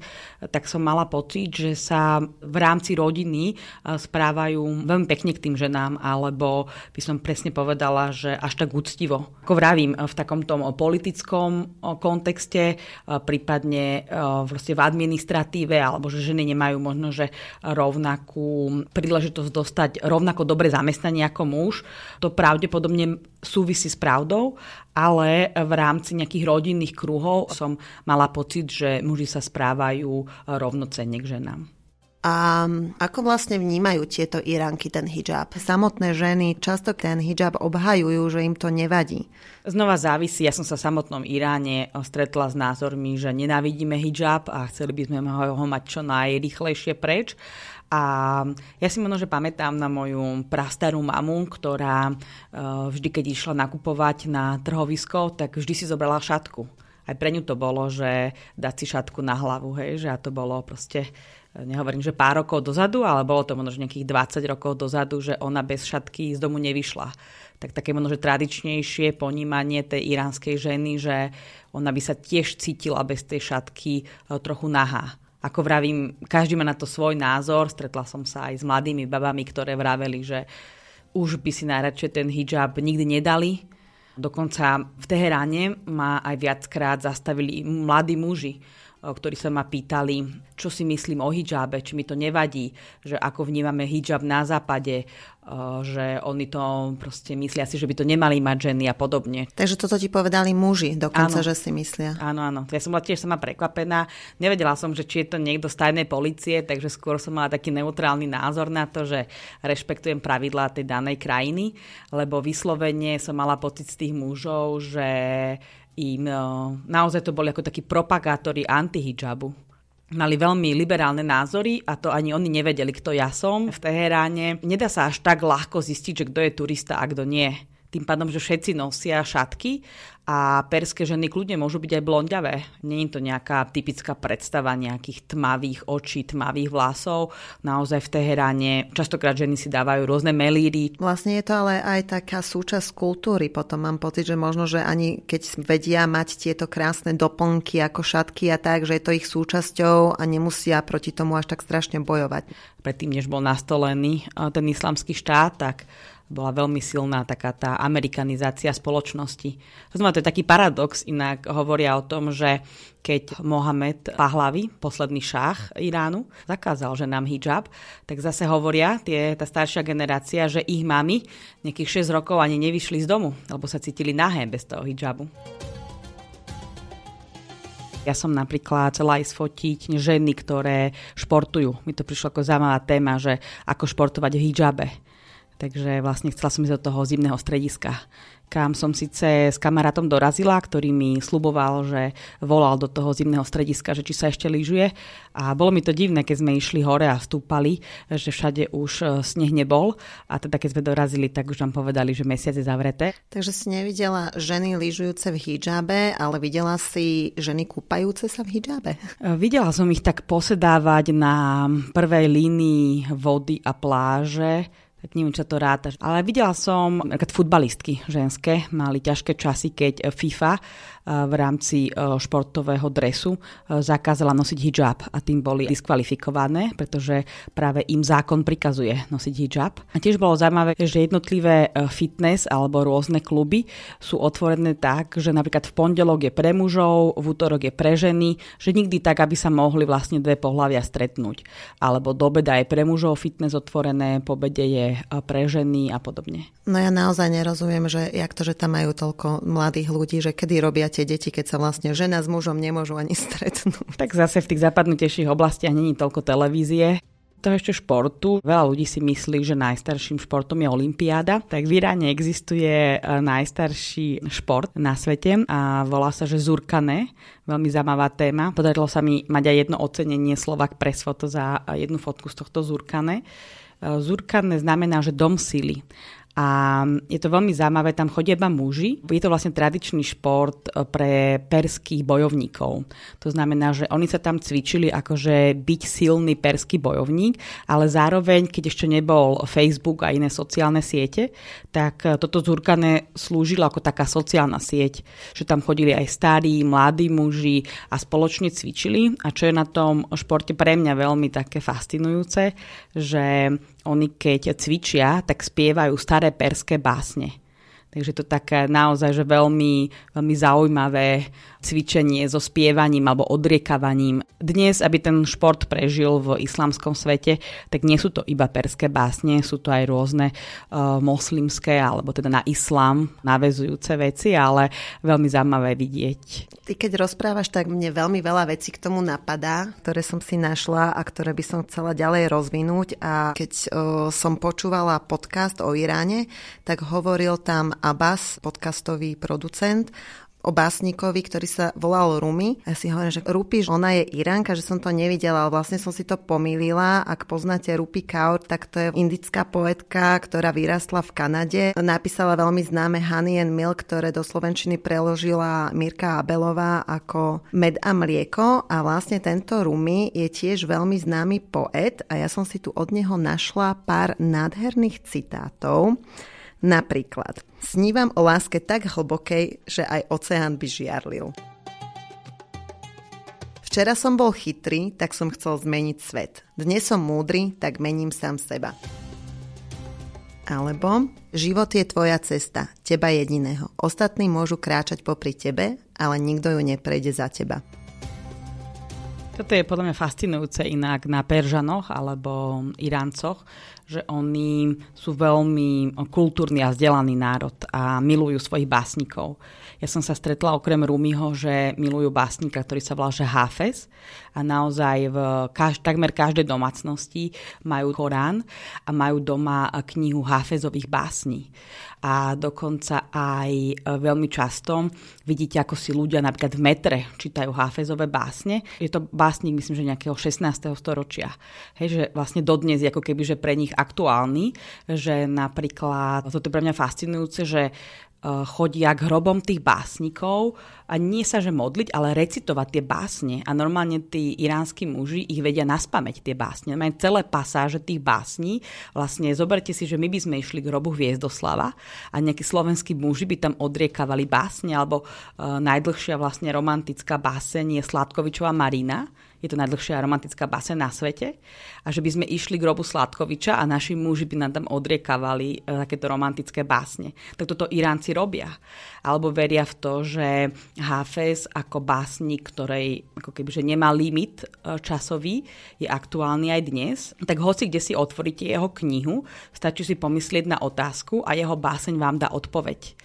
A: tak som mala pocit, že sa v rámci rodiny e, správajú veľmi pekne k tým ženám, alebo by som presne povedala, že až tak úctivo. Ako vravím, v takomto politickom kontexte, prípadne vlastne v administratíve, alebo že ženy nemajú možno, že rovnakú príležitosť dostať rovnako dobre dobre zamestnanie ako muž. To pravdepodobne súvisí s pravdou, ale v rámci nejakých rodinných kruhov som mala pocit, že muži sa správajú rovnocenne k ženám.
B: A ako vlastne vnímajú tieto Iránky ten hijab? Samotné ženy často ten hijab obhajujú, že im to nevadí.
A: Znova závisí, ja som sa v samotnom Iráne stretla s názormi, že nenávidíme hijab a chceli by sme ho mať čo najrychlejšie preč. A ja si možno, že pamätám na moju prastarú mamu, ktorá e, vždy, keď išla nakupovať na trhovisko, tak vždy si zobrala šatku. Aj pre ňu to bolo, že dať si šatku na hlavu, hej, že a to bolo proste nehovorím, že pár rokov dozadu, ale bolo to možno nejakých 20 rokov dozadu, že ona bez šatky z domu nevyšla. Tak také možno, že tradičnejšie ponímanie tej iránskej ženy, že ona by sa tiež cítila bez tej šatky e, trochu nahá. Ako vravím, každý má na to svoj názor. Stretla som sa aj s mladými babami, ktoré vraveli, že už by si najradšej ten hijab nikdy nedali. Dokonca v Teheráne ma aj viackrát zastavili mladí muži, ktorí sa ma pýtali, čo si myslím o hijabe, či mi to nevadí, že ako vnímame hijab na západe, že oni to proste myslia si, že by to nemali mať ženy a podobne.
B: Takže toto ti povedali muži dokonca, áno. že si myslia.
A: Áno, áno. Ja som bola tiež sama prekvapená. Nevedela som, že či je to niekto z tajnej policie, takže skôr som mala taký neutrálny názor na to, že rešpektujem pravidlá tej danej krajiny, lebo vyslovene som mala pocit z tých mužov, že im naozaj to boli ako takí propagátori antihijabu. Mali veľmi liberálne názory a to ani oni nevedeli, kto ja som v Teheráne. Nedá sa až tak ľahko zistiť, že kto je turista a kto nie tým pádom, že všetci nosia šatky a perské ženy kľudne môžu byť aj blondiavé. Je to nejaká typická predstava nejakých tmavých očí, tmavých vlasov. Naozaj v Teheráne častokrát ženy si dávajú rôzne melíry.
B: Vlastne je to ale aj taká súčasť kultúry. Potom mám pocit, že možno, že ani keď vedia mať tieto krásne doplnky ako šatky a tak, že je to ich súčasťou a nemusia proti tomu až tak strašne bojovať.
A: Predtým, než bol nastolený eh, ten islamský štát, tak bola veľmi silná taká tá amerikanizácia spoločnosti. To znamená, to je taký paradox, inak hovoria o tom, že keď Mohamed Pahlavi, posledný šách Iránu, zakázal ženám hijab, tak zase hovoria tie, tá staršia generácia, že ich mami nejakých 6 rokov ani nevyšli z domu, lebo sa cítili nahé bez toho hijabu. Ja som napríklad chcela aj sfotiť ženy, ktoré športujú. Mi to prišlo ako zaujímavá téma, že ako športovať v hijabe Takže vlastne chcela som ísť do toho zimného strediska, kam som síce s kamarátom dorazila, ktorý mi sluboval, že volal do toho zimného strediska, že či sa ešte lyžuje. A bolo mi to divné, keď sme išli hore a stúpali, že všade už e, sneh nebol. A teda keď sme dorazili, tak už nám povedali, že mesiac je zavreté.
B: Takže si nevidela ženy lyžujúce v hijabe, ale videla si ženy kúpajúce sa v hijabe?
A: E, videla som ich tak posedávať na prvej línii vody a pláže tak neviem, čo to ráta. Ale videla som, napríklad futbalistky ženské mali ťažké časy, keď FIFA v rámci e, športového dresu e, zakázala nosiť hijab a tým boli diskvalifikované, pretože práve im zákon prikazuje nosiť hijab. A tiež bolo zaujímavé, že jednotlivé e, fitness alebo rôzne kluby sú otvorené tak, že napríklad v pondelok je pre mužov, v útorok je pre ženy, že nikdy tak, aby sa mohli vlastne dve pohľavia stretnúť. Alebo do obeda je pre mužov fitness otvorené, po obede je pre ženy a podobne.
B: No ja naozaj nerozumiem, že jak to, že tam majú toľko mladých ľudí, že kedy robia tie deti, keď sa vlastne žena s mužom nemôžu ani stretnúť.
A: Tak zase v tých zapadnutejších oblastiach není toľko televízie to ešte športu. Veľa ľudí si myslí, že najstarším športom je Olympiáda. Tak v Iráne existuje e, najstarší šport na svete a volá sa, že Zurkane. Veľmi zaujímavá téma. Podarilo sa mi mať aj jedno ocenenie Slovak Press Foto za jednu fotku z tohto Zurkane. E, Zurkane znamená, že dom sily. A je to veľmi zaujímavé, tam chodia iba muži. Je to vlastne tradičný šport e, pre perských bojovníkov. To znamená, že oni sa tam cvičili akože byť silný perský bojovník, ale zároveň, keď ešte nebol Facebook a iné sociálne siete, tak e, toto zúrkané slúžilo ako taká sociálna sieť, že tam chodili aj starí, mladí muži a spoločne cvičili. A čo je na tom športe pre mňa veľmi také fascinujúce, že oni keď cvičia, tak spievajú staré perské básne. Takže to také naozaj, že veľmi, veľmi zaujímavé cvičenie so spievaním alebo odriekavaním. Dnes, aby ten šport prežil v islamskom svete, tak nie sú to iba perské básne, sú to aj rôzne uh, moslimské alebo teda na islám navezujúce veci, ale veľmi zaujímavé vidieť.
B: Ty keď rozprávaš, tak mne veľmi veľa vecí k tomu napadá, ktoré som si našla a ktoré by som chcela ďalej rozvinúť a keď uh, som počúvala podcast o Iráne, tak hovoril tam Abbas, podcastový producent, o básnikovi, ktorý sa volal Rumi. Ja si hovorím, že Rupi, ona je Iránka, že som to nevidela, ale vlastne som si to pomýlila. Ak poznáte Rupi Kaur, tak to je indická poetka, ktorá vyrastla v Kanade. Napísala veľmi známe Honey and Milk, ktoré do slovenčiny preložila Mirka Abelová ako Med a mlieko a vlastne tento Rumi je tiež veľmi známy poet a ja som si tu od neho našla pár nádherných citátov. Napríklad, snívam o láske tak hlbokej, že aj oceán by žiarlil. Včera som bol chytrý, tak som chcel zmeniť svet. Dnes som múdry, tak mením sám seba. Alebo život je tvoja cesta, teba jediného. Ostatní môžu kráčať popri tebe, ale nikto ju neprejde za teba.
A: Toto je podľa mňa fascinujúce inak na Peržanoch alebo Iráncoch, že oni sú veľmi kultúrny a vzdelaný národ a milujú svojich básnikov. Ja som sa stretla okrem Rumiho, že milujú básnika, ktorý sa volá že Hafez a naozaj v kaž, takmer každej domácnosti majú Korán a majú doma knihu Hafezových básní. A dokonca aj e, veľmi často vidíte, ako si ľudia napríklad v metre čítajú Hafezové básne. Je to básnik, myslím, že nejakého 16. storočia. Hej, že vlastne dodnes je ako keby, že pre nich aktuálny, že napríklad, toto je pre mňa fascinujúce, že e, chodia k hrobom tých básnikov a nie sa že modliť, ale recitovať tie básne. A normálne tí iránsky muži ich vedia naspameť tie básne. Majú celé pasáže tých básní. Vlastne zoberte si, že my by sme išli k hrobu Hviezdoslava a nejakí slovenskí muži by tam odriekavali básne, alebo uh, najdlhšia vlastne romantická báseň je Sládkovičová Marina je to najdlhšia romantická base na svete a že by sme išli k grobu Sládkoviča a naši muži by nám tam odriekavali e, takéto romantické básne. Tak toto Iránci robia. Alebo veria v to, že Hafez ako básnik, ktorej ako keby, že nemá limit e, časový, je aktuálny aj dnes. Tak hoci kde si otvoríte jeho knihu, stačí si pomyslieť na otázku a jeho báseň vám dá odpoveď.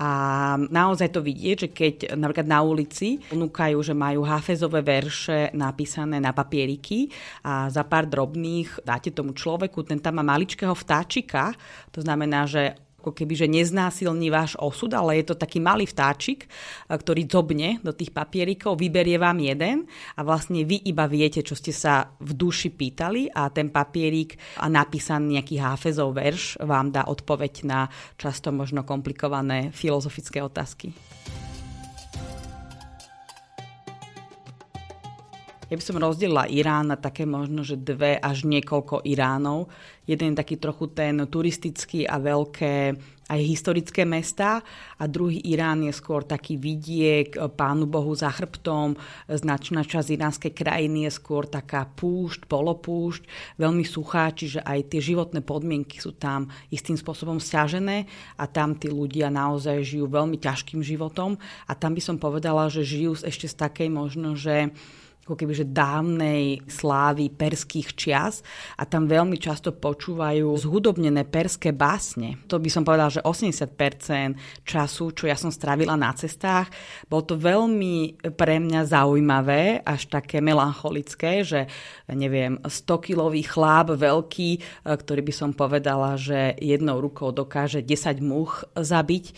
A: A naozaj to vidieť, že keď napríklad na ulici ponúkajú, že majú hafezové verše napísané na papieriky a za pár drobných dáte tomu človeku, ten tam má maličkého vtáčika, to znamená, že ako keby, že neznásilní váš osud, ale je to taký malý vtáčik, ktorý zobne do tých papierikov, vyberie vám jeden a vlastne vy iba viete, čo ste sa v duši pýtali a ten papierik a napísaný nejaký háfezov verš vám dá odpoveď na často možno komplikované filozofické otázky. Ja by som rozdelila Irán na také možno, že dve až niekoľko Iránov. Jeden je taký trochu ten turistický a veľké aj historické mesta. A druhý Irán je skôr taký vidiek, pánu Bohu za chrbtom, značná časť iránskej krajiny je skôr taká púšť, polopúšť, veľmi suchá, čiže aj tie životné podmienky sú tam istým spôsobom stiažené a tam tí ľudia naozaj žijú veľmi ťažkým životom. A tam by som povedala, že žijú ešte z takej možno, že ako keby, že dávnej slávy perských čias a tam veľmi často počúvajú zhudobnené perské básne. To by som povedala, že 80% času, čo ja som strávila na cestách, bolo to veľmi pre mňa zaujímavé, až také melancholické, že neviem, 100-kilový chláp veľký, e, ktorý by som povedala, že jednou rukou dokáže 10 much zabiť, e,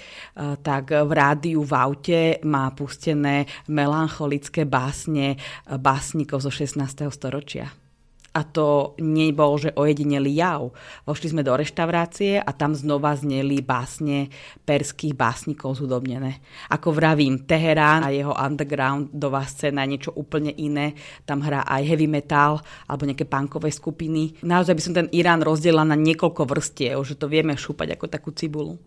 A: tak v rádiu v aute má pustené melancholické básne básnikov zo 16. storočia. A to nebol, že ojedineli jav. Vošli sme do reštaurácie a tam znova zneli básne perských básnikov zúdobnené. Ako vravím, Teherán a jeho undergroundová scéna je niečo úplne iné. Tam hrá aj heavy metal alebo nejaké punkové skupiny. Naozaj by som ten Irán rozdelila na niekoľko vrstiev, že to vieme šúpať ako takú cibulu.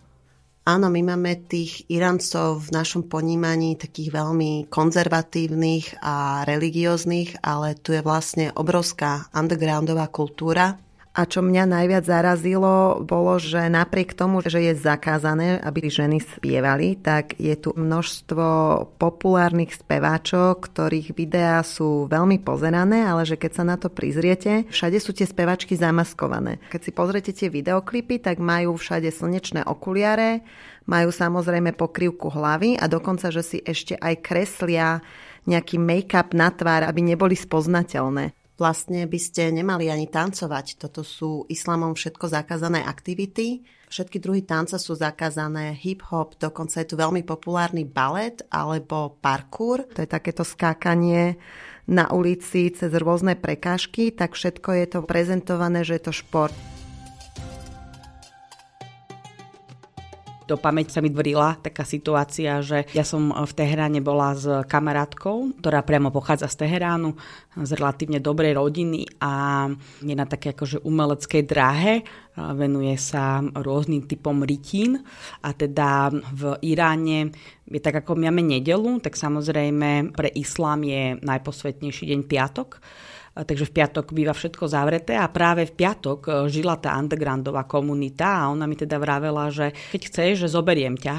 B: Áno, my máme tých Irancov v našom ponímaní takých veľmi konzervatívnych a religióznych, ale tu je vlastne obrovská undergroundová kultúra, a čo mňa najviac zarazilo, bolo, že napriek tomu, že je zakázané, aby ženy spievali, tak je tu množstvo populárnych speváčok, ktorých videá sú veľmi pozerané, ale že keď sa na to prizriete, všade sú tie spevačky zamaskované. Keď si pozriete tie videoklipy, tak majú všade slnečné okuliare, majú samozrejme pokrývku hlavy a dokonca, že si ešte aj kreslia nejaký make-up na tvár, aby neboli spoznateľné vlastne by ste nemali ani tancovať. Toto sú islamom všetko zakázané aktivity. Všetky druhy tanca sú zakázané, hip-hop, dokonca je tu veľmi populárny balet alebo parkour. To je takéto skákanie na ulici cez rôzne prekážky, tak všetko je to prezentované, že je to šport.
A: Do pamäť sa mi dvorila taká situácia, že ja som v Teheráne bola s kamarátkou, ktorá priamo pochádza z Teheránu, z relatívne dobrej rodiny a je na také akože umeleckej dráhe, venuje sa rôznym typom rytín. A teda v Iráne je tak ako máme nedelu, tak samozrejme pre islám je najposvetnejší deň piatok takže v piatok býva všetko zavreté a práve v piatok e, žila tá undergroundová komunita a ona mi teda vravela, že keď chceš, že zoberiem ťa.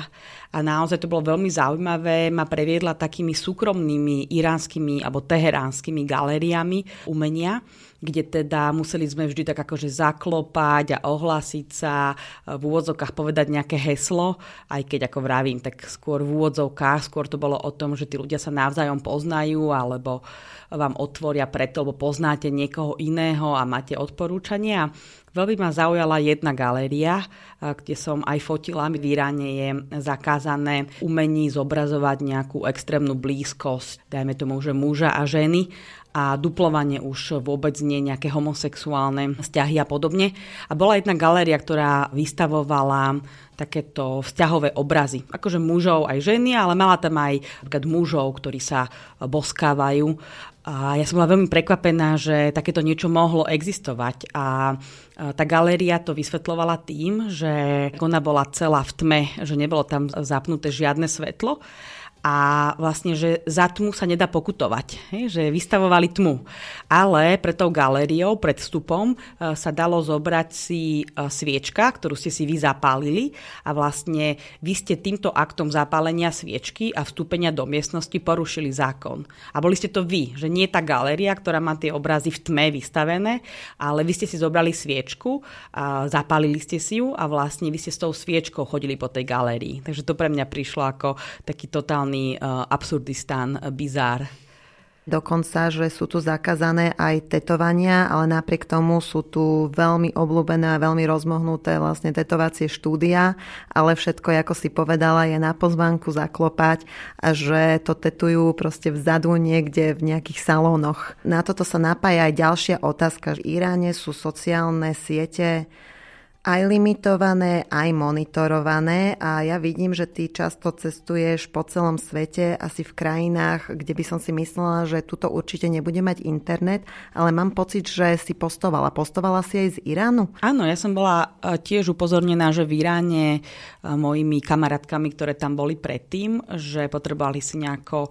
A: A naozaj to bolo veľmi zaujímavé, ma previedla takými súkromnými iránskymi alebo teheránskymi galériami umenia, kde teda museli sme vždy tak akože zaklopať a ohlásiť sa, e, v úvodzovkách povedať nejaké heslo, aj keď ako vravím, tak skôr v úvodzovkách, skôr to bolo o tom, že tí ľudia sa navzájom poznajú alebo vám otvoria preto, lebo poznáte niekoho iného a máte odporúčania. Veľmi ma zaujala jedna galéria, kde som aj fotila. V Iráne je zakázané umení zobrazovať nejakú extrémnu blízkosť, dajme tomu, že muža a ženy a duplovanie už vôbec nie nejaké homosexuálne vzťahy a podobne. A bola jedna galéria, ktorá vystavovala takéto vzťahové obrazy. Akože mužov aj ženy, ale mala tam aj mužov, ktorí sa boskávajú a ja som bola veľmi prekvapená, že takéto niečo mohlo existovať. A tá galéria to vysvetlovala tým, že ona bola celá v tme, že nebolo tam zapnuté žiadne svetlo a vlastne, že za tmu sa nedá pokutovať, že vystavovali tmu. Ale pred tou galériou, pred vstupom e, sa dalo zobrať si e, sviečka, ktorú ste si vy zapálili a vlastne vy ste týmto aktom zapálenia sviečky a vstúpenia do miestnosti porušili zákon. A boli ste to vy, že nie tá galéria, ktorá má tie obrazy v tme vystavené, ale vy ste si zobrali sviečku, a zapálili ste si ju a vlastne vy ste s tou sviečkou chodili po tej galérii. Takže to pre mňa prišlo ako taký totálny totálny uh, absurdistán, uh, bizár.
B: Dokonca, že sú tu zakázané aj tetovania, ale napriek tomu sú tu veľmi obľúbené a veľmi rozmohnuté vlastne tetovacie štúdia, ale všetko, ako si povedala, je na pozvánku zaklopať a že to tetujú proste vzadu niekde v nejakých salónoch. Na toto sa napája aj ďalšia otázka. V Iráne sú sociálne siete aj limitované, aj monitorované a ja vidím, že ty často cestuješ po celom svete, asi v krajinách, kde by som si myslela, že tuto určite nebude mať internet, ale mám pocit, že si postovala. Postovala si aj z Iránu?
A: Áno, ja som bola e, tiež upozornená, že v Iráne e, mojimi kamarátkami, ktoré tam boli predtým, že potrebovali si nejako e,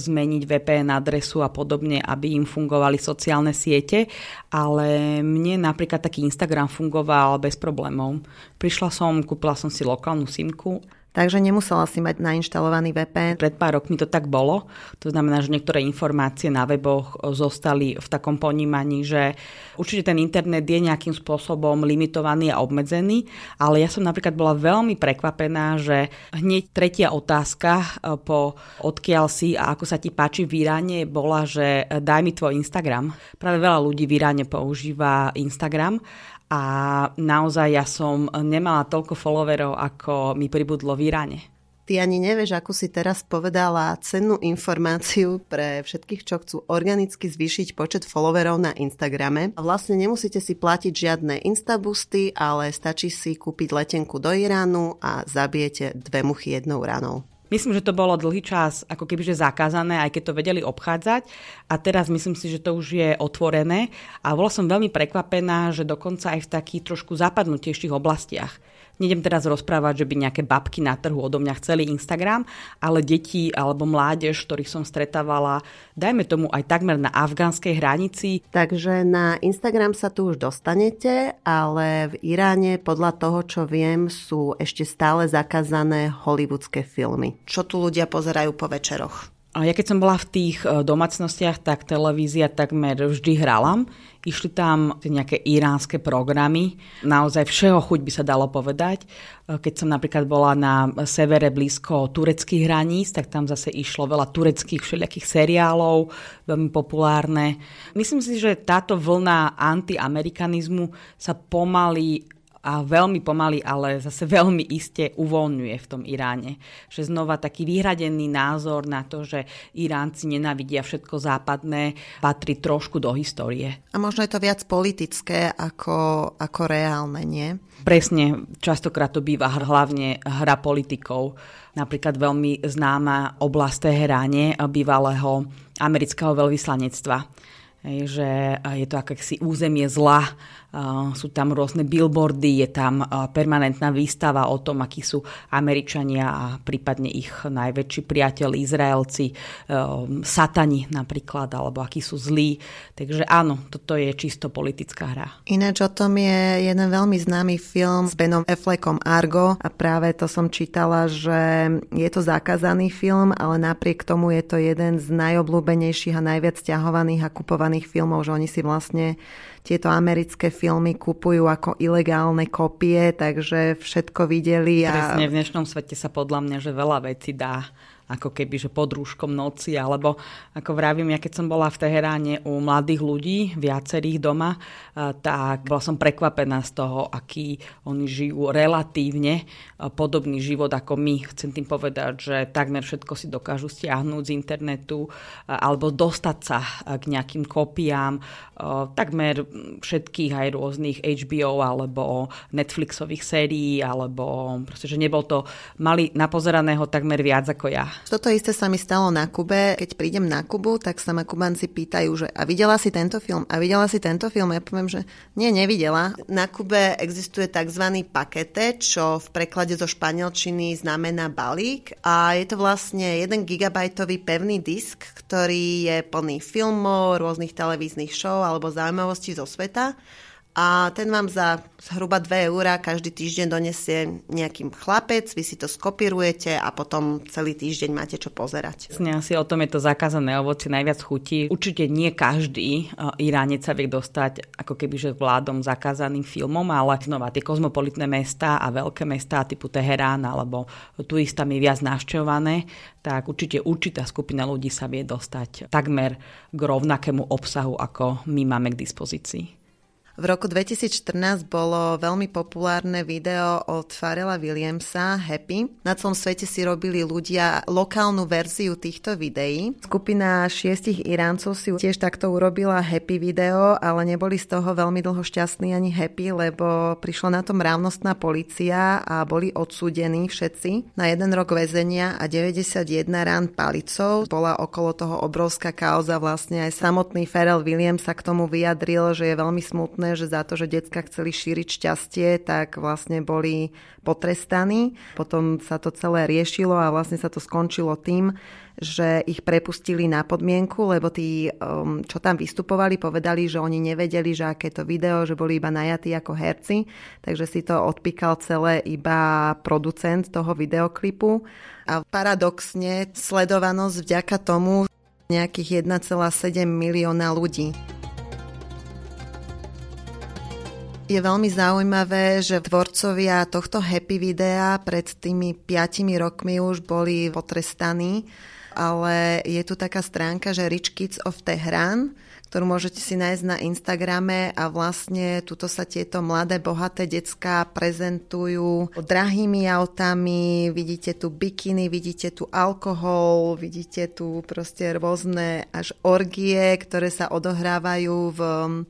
A: zmeniť VPN adresu a podobne, aby im fungovali sociálne siete, ale mne napríklad taký Instagram fungoval bez problémov. Prišla som, kúpila som si lokálnu simku
B: Takže nemusela si mať nainštalovaný VPN.
A: Pred pár rokmi to tak bolo. To znamená, že niektoré informácie na weboch zostali v takom ponímaní, že určite ten internet je nejakým spôsobom limitovaný a obmedzený, ale ja som napríklad bola veľmi prekvapená, že hneď tretia otázka e, po odkiaľ si a ako sa ti páči v Iráne bola, že daj mi tvoj Instagram. Práve veľa ľudí v Iráne používa Instagram a naozaj ja som nemala toľko followerov, ako mi pribudlo v Iráne.
B: Ty ani nevieš, ako si teraz povedala cennú informáciu pre všetkých, čo chcú organicky zvýšiť počet followerov na Instagrame. Vlastne nemusíte si platiť žiadne instabusty, ale stačí si kúpiť letenku do Iránu a zabijete dve muchy jednou ranou.
A: Myslím, že to bolo dlhý čas ako keby že zakázané, aj keď to vedeli obchádzať. A teraz myslím si, že to už je otvorené. A bola som veľmi prekvapená, že dokonca aj v takých trošku zapadnutejších oblastiach Nedem teraz rozprávať, že by nejaké babky na trhu odo mňa chceli Instagram, ale deti alebo mládež, ktorých som stretávala, dajme tomu aj takmer na afgánskej hranici.
B: Takže na Instagram sa tu už dostanete, ale v Iráne podľa toho, čo viem, sú ešte stále zakázané hollywoodske filmy. Čo tu ľudia pozerajú po večeroch?
A: A ja keď som bola v tých e, domácnostiach, tak televízia takmer vždy hrala. Išli tam nejaké iránske programy, naozaj všeho chuť by sa dalo povedať. E, keď som napríklad bola na severe blízko tureckých hraníc, tak tam zase išlo veľa tureckých všelijakých seriálov, veľmi populárne. Myslím si, že táto vlna antiamerikanizmu sa pomaly a veľmi pomaly, ale zase veľmi iste uvoľňuje v tom Iráne. Že znova taký vyhradený názor na to, že Iránci nenavidia všetko západné, patrí trošku do histórie.
B: A možno je to viac politické ako, ako reálne, nie?
A: Presne, častokrát to býva hlavne hra politikov. Napríklad veľmi známa oblasť Teheráne, bývalého amerického veľvyslanectva. Že je to akési územie zla, sú tam rôzne billboardy, je tam permanentná výstava o tom, akí sú Američania a prípadne ich najväčší priateľ Izraelci, satani napríklad, alebo akí sú zlí. Takže áno, toto je čisto politická hra.
B: Ináč o tom je jeden veľmi známy film s Benom Affleckom Argo a práve to som čítala, že je to zakázaný film, ale napriek tomu je to jeden z najobľúbenejších a najviac ťahovaných a kupovaných filmov, že oni si vlastne tieto americké filmy kupujú ako ilegálne kopie, takže všetko videli.
A: A... Presne, v dnešnom svete sa podľa mňa, že veľa vecí dá ako keby, že pod rúškom noci, alebo ako vravím, ja keď som bola v Teheráne u mladých ľudí, viacerých doma, tak bola som prekvapená z toho, aký oni žijú relatívne podobný život ako my. Chcem tým povedať, že takmer všetko si dokážu stiahnuť z internetu alebo dostať sa k nejakým kopiám takmer všetkých aj rôznych HBO alebo Netflixových sérií, alebo proste, že nebol to, mali napozeraného takmer viac ako ja.
B: Toto isté sa mi stalo na Kube. Keď prídem na Kubu, tak sa ma Kubanci pýtajú, že a videla si tento film? A videla si tento film? Ja poviem, že nie, nevidela. Na Kube existuje tzv. pakete, čo v preklade zo španielčiny znamená balík a je to vlastne 1 gigabajtový pevný disk, ktorý je plný filmov, rôznych televíznych show alebo zaujímavostí zo sveta a ten vám za zhruba 2 eurá každý týždeň donesie nejakým chlapec, vy si to skopírujete a potom celý týždeň máte čo pozerať.
A: Asi o tom je to zakázané ovoci najviac chutí. Určite nie každý Iránec sa vie dostať ako keby že vládom zakázaným filmom, ale znova tie kozmopolitné mesta a veľké mesta typu Teherán alebo turistami viac navštevované, tak určite určitá skupina ľudí sa vie dostať takmer k rovnakému obsahu, ako my máme k dispozícii.
B: V roku 2014 bolo veľmi populárne video od Farela Williamsa Happy. Na celom svete si robili ľudia lokálnu verziu týchto videí. Skupina šiestich Iráncov si tiež takto urobila Happy video, ale neboli z toho veľmi dlho šťastní ani happy, lebo prišla na tom rávnostná policia a boli odsúdení všetci na jeden rok väzenia a 91 rán palicou. Bola okolo toho obrovská kauza, vlastne aj samotný Farel Williams sa k tomu vyjadril, že je veľmi smutné, že za to, že decka chceli šíriť šťastie, tak vlastne boli potrestaní. Potom sa to celé riešilo a vlastne sa to skončilo tým, že ich prepustili na podmienku, lebo tí, um, čo tam vystupovali, povedali, že oni nevedeli, že aké to video, že boli iba najatí ako herci, takže si to odpíkal celé iba producent toho videoklipu. A paradoxne sledovanosť vďaka tomu nejakých 1,7 milióna ľudí. Je veľmi zaujímavé, že tvorcovia tohto happy videa pred tými 5 rokmi už boli potrestaní, ale je tu taká stránka, že Rich Kids of Tehran, ktorú môžete si nájsť na Instagrame a vlastne tuto sa tieto mladé, bohaté decka prezentujú drahými autami, vidíte tu bikiny, vidíte tu alkohol, vidíte tu proste rôzne až orgie, ktoré sa odohrávajú v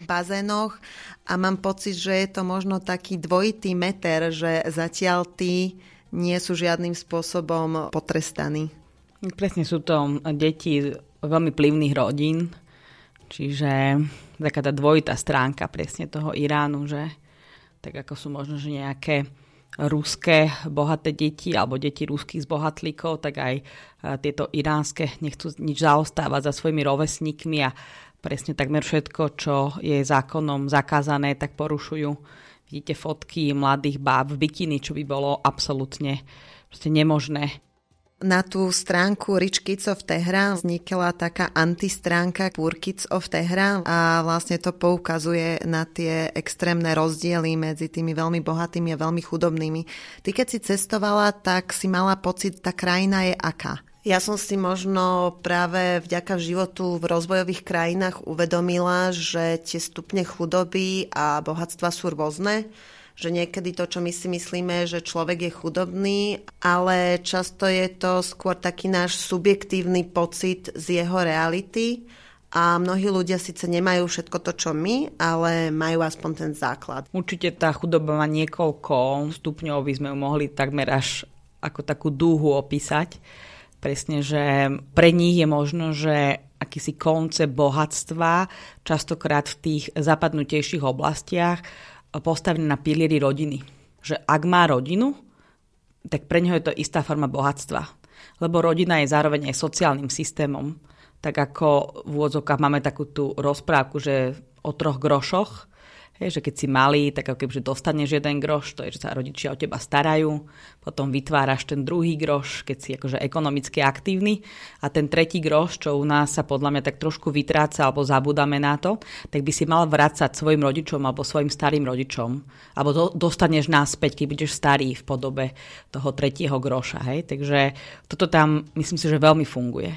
B: bazénoch. A mám pocit, že je to možno taký dvojitý meter, že zatiaľ tí nie sú žiadnym spôsobom potrestaní.
A: Presne sú to deti veľmi plivných rodín, čiže taká tá dvojitá stránka presne toho Iránu, že tak ako sú možno že nejaké ruské bohaté deti alebo deti ruských zbohatlíkov, tak aj tieto iránske nechcú nič zaostávať za svojimi rovesníkmi a presne takmer všetko, čo je zákonom zakázané, tak porušujú. Vidíte fotky mladých báb v bikini, čo by bolo absolútne nemožné
B: na tú stránku Rich Kids of Tehran vznikla taká antistránka Poor Kids of Tehran a vlastne to poukazuje na tie extrémne rozdiely medzi tými veľmi bohatými a veľmi chudobnými. Ty keď si cestovala, tak si mala pocit, tá krajina je aká? Ja som si možno práve vďaka životu v rozvojových krajinách uvedomila, že tie stupne chudoby a bohatstva sú rôzne že niekedy to, čo my si myslíme, že človek je chudobný, ale často je to skôr taký náš subjektívny pocit z jeho reality a mnohí ľudia síce nemajú všetko to, čo my, ale majú aspoň ten základ.
A: Určite tá chudoba má niekoľko stupňov, by sme ju mohli takmer až ako takú dúhu opísať. Presne, že pre nich je možno, že akýsi koncept bohatstva, častokrát v tých zapadnutejších oblastiach, postavený na pilieri rodiny. Že ak má rodinu, tak pre neho je to istá forma bohatstva. Lebo rodina je zároveň aj sociálnym systémom. Tak ako v úvodzovkách máme takú tú rozprávku, že o troch grošoch, Hej, že keď si malý, tak ako kebyže dostaneš jeden groš, to je, že sa rodičia o teba starajú, potom vytváraš ten druhý groš, keď si akože ekonomicky aktívny a ten tretí groš, čo u nás sa podľa mňa tak trošku vytráca alebo zabudáme na to, tak by si mal vrácať svojim rodičom alebo svojim starým rodičom. Alebo do, dostaneš naspäť, keď budeš starý v podobe toho tretieho groša. Hej? Takže toto tam myslím si, že veľmi funguje.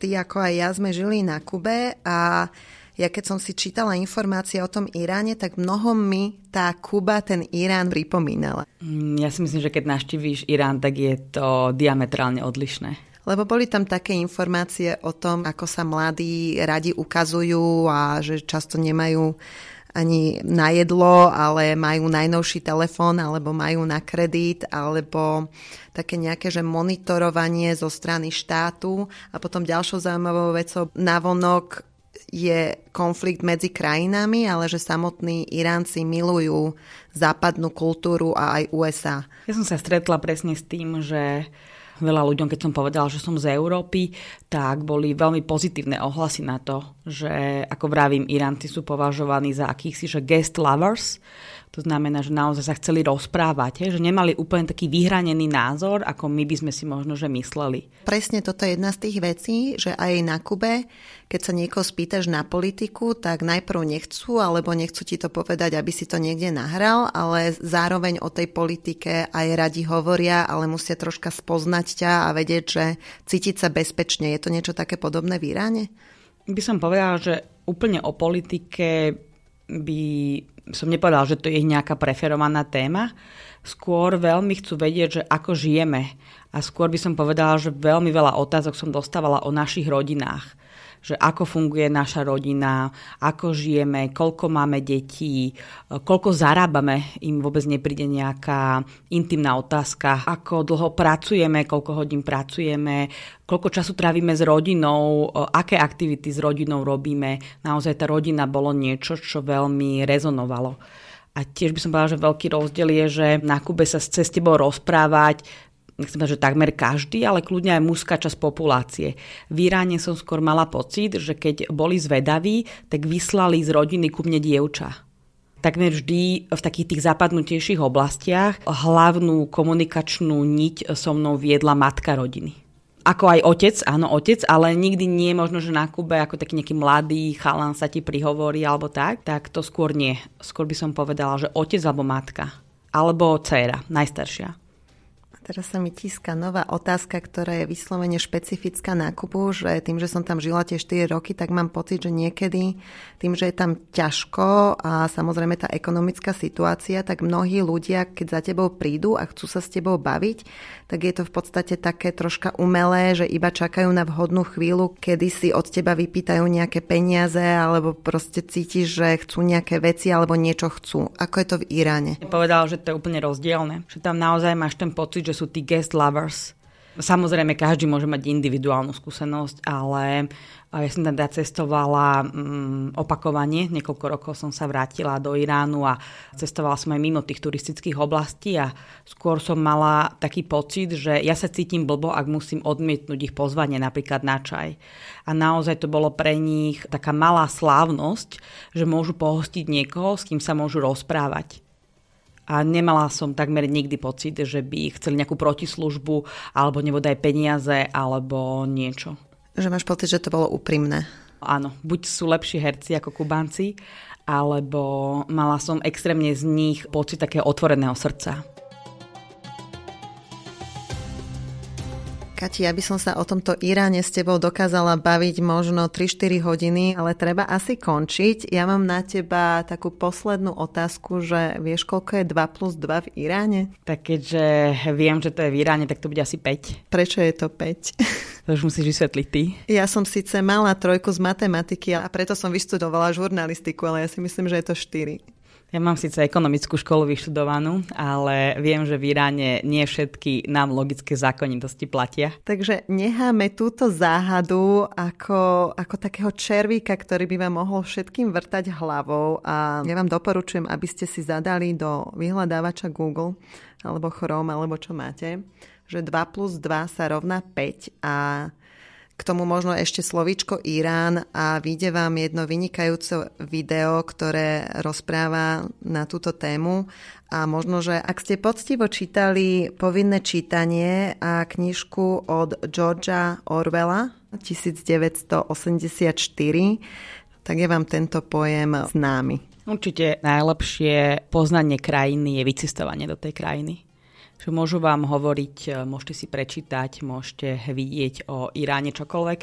B: Ty ako aj ja sme žili na Kube a ja keď som si čítala informácie o tom Iráne, tak mnoho mi tá Kuba ten Irán pripomínala.
A: Mm, ja si myslím, že keď naštívíš Irán, tak je to diametrálne odlišné.
B: Lebo boli tam také informácie o tom, ako sa mladí radi ukazujú a že často nemajú ani na jedlo, ale majú najnovší telefón, alebo majú na kredit, alebo také nejaké, že monitorovanie zo strany štátu. A potom ďalšou zaujímavou vecou navonok je konflikt medzi krajinami, ale že samotní Iránci milujú západnú kultúru a aj USA.
A: Ja som sa stretla presne s tým, že veľa ľuďom, keď som povedala, že som z Európy, tak boli veľmi pozitívne ohlasy na to, že ako vravím, Iránci sú považovaní za akýchsi že guest lovers, to znamená, že naozaj sa chceli rozprávať, že nemali úplne taký vyhranený názor, ako my by sme si možno že mysleli.
B: Presne toto je jedna z tých vecí, že aj na Kube, keď sa niekoho spýtaš na politiku, tak najprv nechcú, alebo nechcú ti to povedať, aby si to niekde nahral, ale zároveň o tej politike aj radi hovoria, ale musia troška spoznať ťa a vedieť, že cítiť sa bezpečne. Je to niečo také podobné v Iráne?
A: By som povedala, že úplne o politike by som nepovedala, že to je nejaká preferovaná téma. Skôr veľmi chcú vedieť, že ako žijeme. A skôr by som povedala, že veľmi veľa otázok som dostávala o našich rodinách že ako funguje naša rodina, ako žijeme, koľko máme detí, koľko zarábame, im vôbec nepríde nejaká intimná otázka, ako dlho pracujeme, koľko hodín pracujeme, koľko času trávime s rodinou, aké aktivity s rodinou robíme. Naozaj tá rodina bolo niečo, čo veľmi rezonovalo. A tiež by som povedala, že veľký rozdiel je, že na Kube sa cez tebou rozprávať, nechcem povedať, že takmer každý, ale kľudne aj mužská časť populácie. V Iráne som skôr mala pocit, že keď boli zvedaví, tak vyslali z rodiny ku mne dievča. Takmer vždy v takých tých zapadnutejších oblastiach hlavnú komunikačnú niť so mnou viedla matka rodiny. Ako aj otec, áno, otec, ale nikdy nie možno, že na Kube ako taký nejaký mladý chalan sa ti prihovorí alebo tak, tak to skôr nie. Skôr by som povedala, že otec alebo matka. Alebo dcéra, najstaršia
B: Teraz sa mi tíska nová otázka, ktorá je vyslovene špecifická na Kubu, že tým, že som tam žila tie 4 roky, tak mám pocit, že niekedy tým, že je tam ťažko a samozrejme tá ekonomická situácia, tak mnohí ľudia, keď za tebou prídu a chcú sa s tebou baviť, tak je to v podstate také troška umelé, že iba čakajú na vhodnú chvíľu, kedy si od teba vypýtajú nejaké peniaze alebo proste cítiš, že chcú nejaké veci alebo niečo chcú. Ako je to v Iráne?
A: Povedal, že to je úplne rozdielne. Že tam naozaj máš ten pocit, že sú tí guest lovers. Samozrejme, každý môže mať individuálnu skúsenosť, ale ja som teda cestovala um, opakovane, niekoľko rokov som sa vrátila do Iránu a cestovala som aj mimo tých turistických oblastí a skôr som mala taký pocit, že ja sa cítim blbo, ak musím odmietnúť ich pozvanie napríklad na čaj. A naozaj to bolo pre nich taká malá slávnosť, že môžu pohostiť niekoho, s kým sa môžu rozprávať a nemala som takmer nikdy pocit, že by chceli nejakú protislužbu alebo nebodaj peniaze alebo niečo.
B: Že máš pocit, že to bolo úprimné.
A: Áno, buď sú lepší herci ako Kubanci, alebo mala som extrémne z nich pocit takého otvoreného srdca.
B: Kati, ja by som sa o tomto Iráne s tebou dokázala baviť možno 3-4 hodiny, ale treba asi končiť. Ja mám na teba takú poslednú otázku, že vieš, koľko je 2 plus 2 v Iráne?
A: Tak keďže viem, že to je v Iráne, tak to bude asi 5.
B: Prečo je to 5?
A: To už musíš vysvetliť ty.
B: Ja som síce mala trojku z matematiky a preto som vyštudovala žurnalistiku, ale ja si myslím, že je to 4.
A: Ja mám síce ekonomickú školu vyštudovanú, ale viem, že v Iráne nie všetky nám logické zákonitosti platia.
B: Takže necháme túto záhadu ako, ako takého červíka, ktorý by vám mohol všetkým vrtať hlavou a ja vám doporučujem, aby ste si zadali do vyhľadávača Google alebo Chrome, alebo čo máte, že 2 plus 2 sa rovná 5 a k tomu možno ešte slovíčko Irán a vyjde vám jedno vynikajúce video, ktoré rozpráva na túto tému a možno, že ak ste poctivo čítali povinné čítanie a knižku od Georgia Orwella 1984, tak je vám tento pojem známy.
A: Určite najlepšie poznanie krajiny je vycestovanie do tej krajiny že môžu vám hovoriť, e, môžete si prečítať, môžete vidieť o Iráne čokoľvek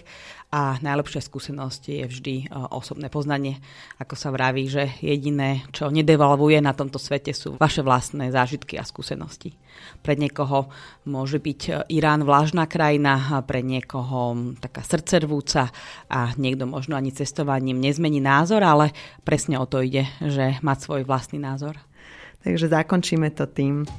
A: a najlepšia skúsenosť je vždy e, osobné poznanie. Ako sa vraví, že jediné, čo nedevalvuje na tomto svete sú vaše vlastné zážitky a skúsenosti. Pre niekoho môže byť e, Irán vlážna krajina, pre niekoho taká srdcervúca a niekto možno ani cestovaním nezmení názor, ale presne o to ide, že mať svoj vlastný názor.
B: Takže zakončíme to tým.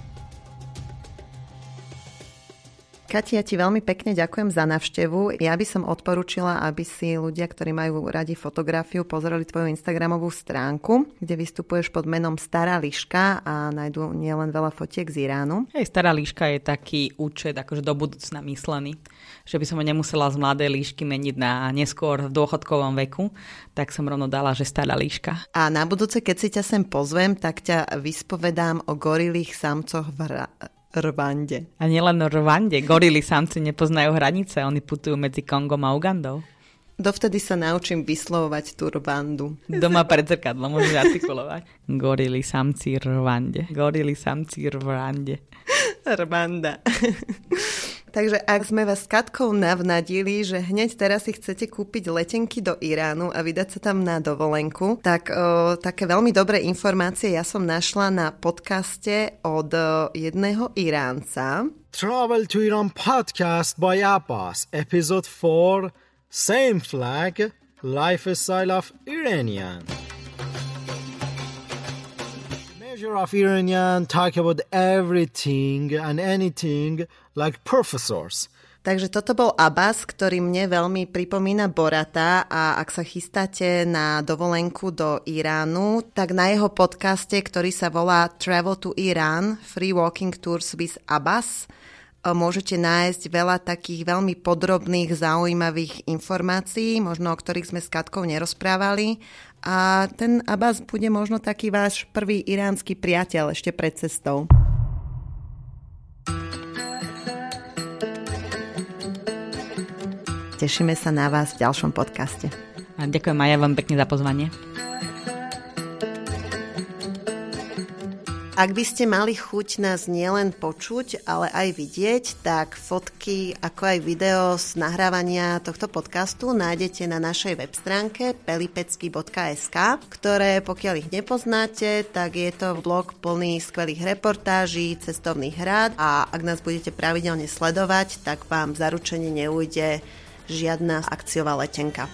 B: Kati, ja ti veľmi pekne ďakujem za navštevu. Ja by som odporúčila, aby si ľudia, ktorí majú radi fotografiu, pozreli tvoju Instagramovú stránku, kde vystupuješ pod menom Stará liška a nájdú nielen veľa fotiek z Iránu.
A: Hej, Stará liška je taký účet akože do budúcna myslený, že by som ho nemusela z mladej líšky meniť na neskôr v dôchodkovom veku, tak som rovno dala, že Stará líška.
B: A na budúce, keď si ťa sem pozvem, tak ťa vyspovedám o gorilých samcoch v Rwande.
A: A nielen Rwande. Gorily samci nepoznajú hranice, oni putujú medzi Kongom a Ugandou.
B: Dovtedy sa naučím vyslovovať tú Rwandu.
A: Doma pred zrkadlom môžeš artikulovať. Gorily samci Rwande. Gorily samci Rwande.
B: Rwanda. Takže ak sme vás s Katkou navnadili, že hneď teraz si chcete kúpiť letenky do Iránu a vydať sa tam na dovolenku, tak o, také veľmi dobré informácie ja som našla na podcaste od jedného Iránca.
C: Travel to Iran podcast by Abbas, episode 4, Same flag, lifestyle of Iranian. Measure of Iranian talk about everything and anything like professors.
B: Takže toto bol Abbas, ktorý mne veľmi pripomína Borata a ak sa chystáte na dovolenku do Iránu, tak na jeho podcaste, ktorý sa volá Travel to Iran, Free Walking Tours with Abbas, môžete nájsť veľa takých veľmi podrobných, zaujímavých informácií, možno o ktorých sme s Katkou nerozprávali. A ten Abbas bude možno taký váš prvý iránsky priateľ ešte pred cestou. Tešíme sa na vás v ďalšom podcaste.
A: A ďakujem aj ja vám pekne za pozvanie.
B: Ak by ste mali chuť nás nielen počuť, ale aj vidieť, tak fotky ako aj video z nahrávania tohto podcastu nájdete na našej web stránke pelipecky.sk, ktoré pokiaľ ich nepoznáte, tak je to blog plný skvelých reportáží, cestovných rád a ak nás budete pravidelne sledovať, tak vám zaručene neujde žiadna akciová letenka.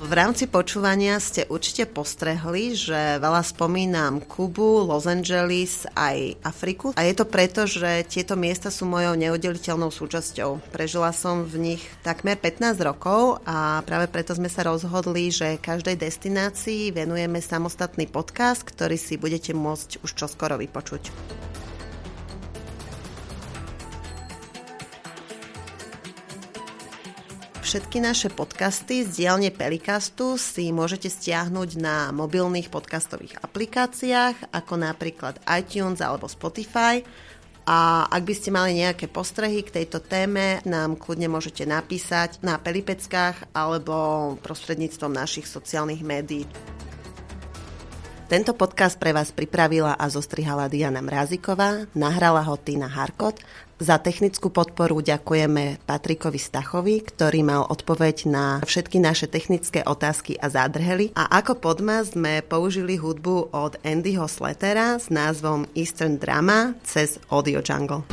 B: V rámci počúvania ste určite postrehli, že veľa spomínam Kubu, Los Angeles aj Afriku. A je to preto, že tieto miesta sú mojou neoddeliteľnou súčasťou. Prežila som v nich takmer 15 rokov a práve preto sme sa rozhodli, že každej destinácii venujeme samostatný podcast, ktorý si budete môcť už čoskoro vypočuť. Všetky naše podcasty z dielne Pelikastu si môžete stiahnuť na mobilných podcastových aplikáciách, ako napríklad iTunes alebo Spotify. A ak by ste mali nejaké postrehy k tejto téme, nám kľudne môžete napísať na Pelipeckách alebo prostredníctvom našich sociálnych médií. Tento podcast pre vás pripravila a zostrihala Diana Mráziková, nahrala ho Tina Harkot za technickú podporu ďakujeme Patrikovi Stachovi, ktorý mal odpoveď na všetky naše technické otázky a zádrhely. A ako podmaz sme použili hudbu od Andyho Sletera s názvom Eastern Drama cez Audio Jungle.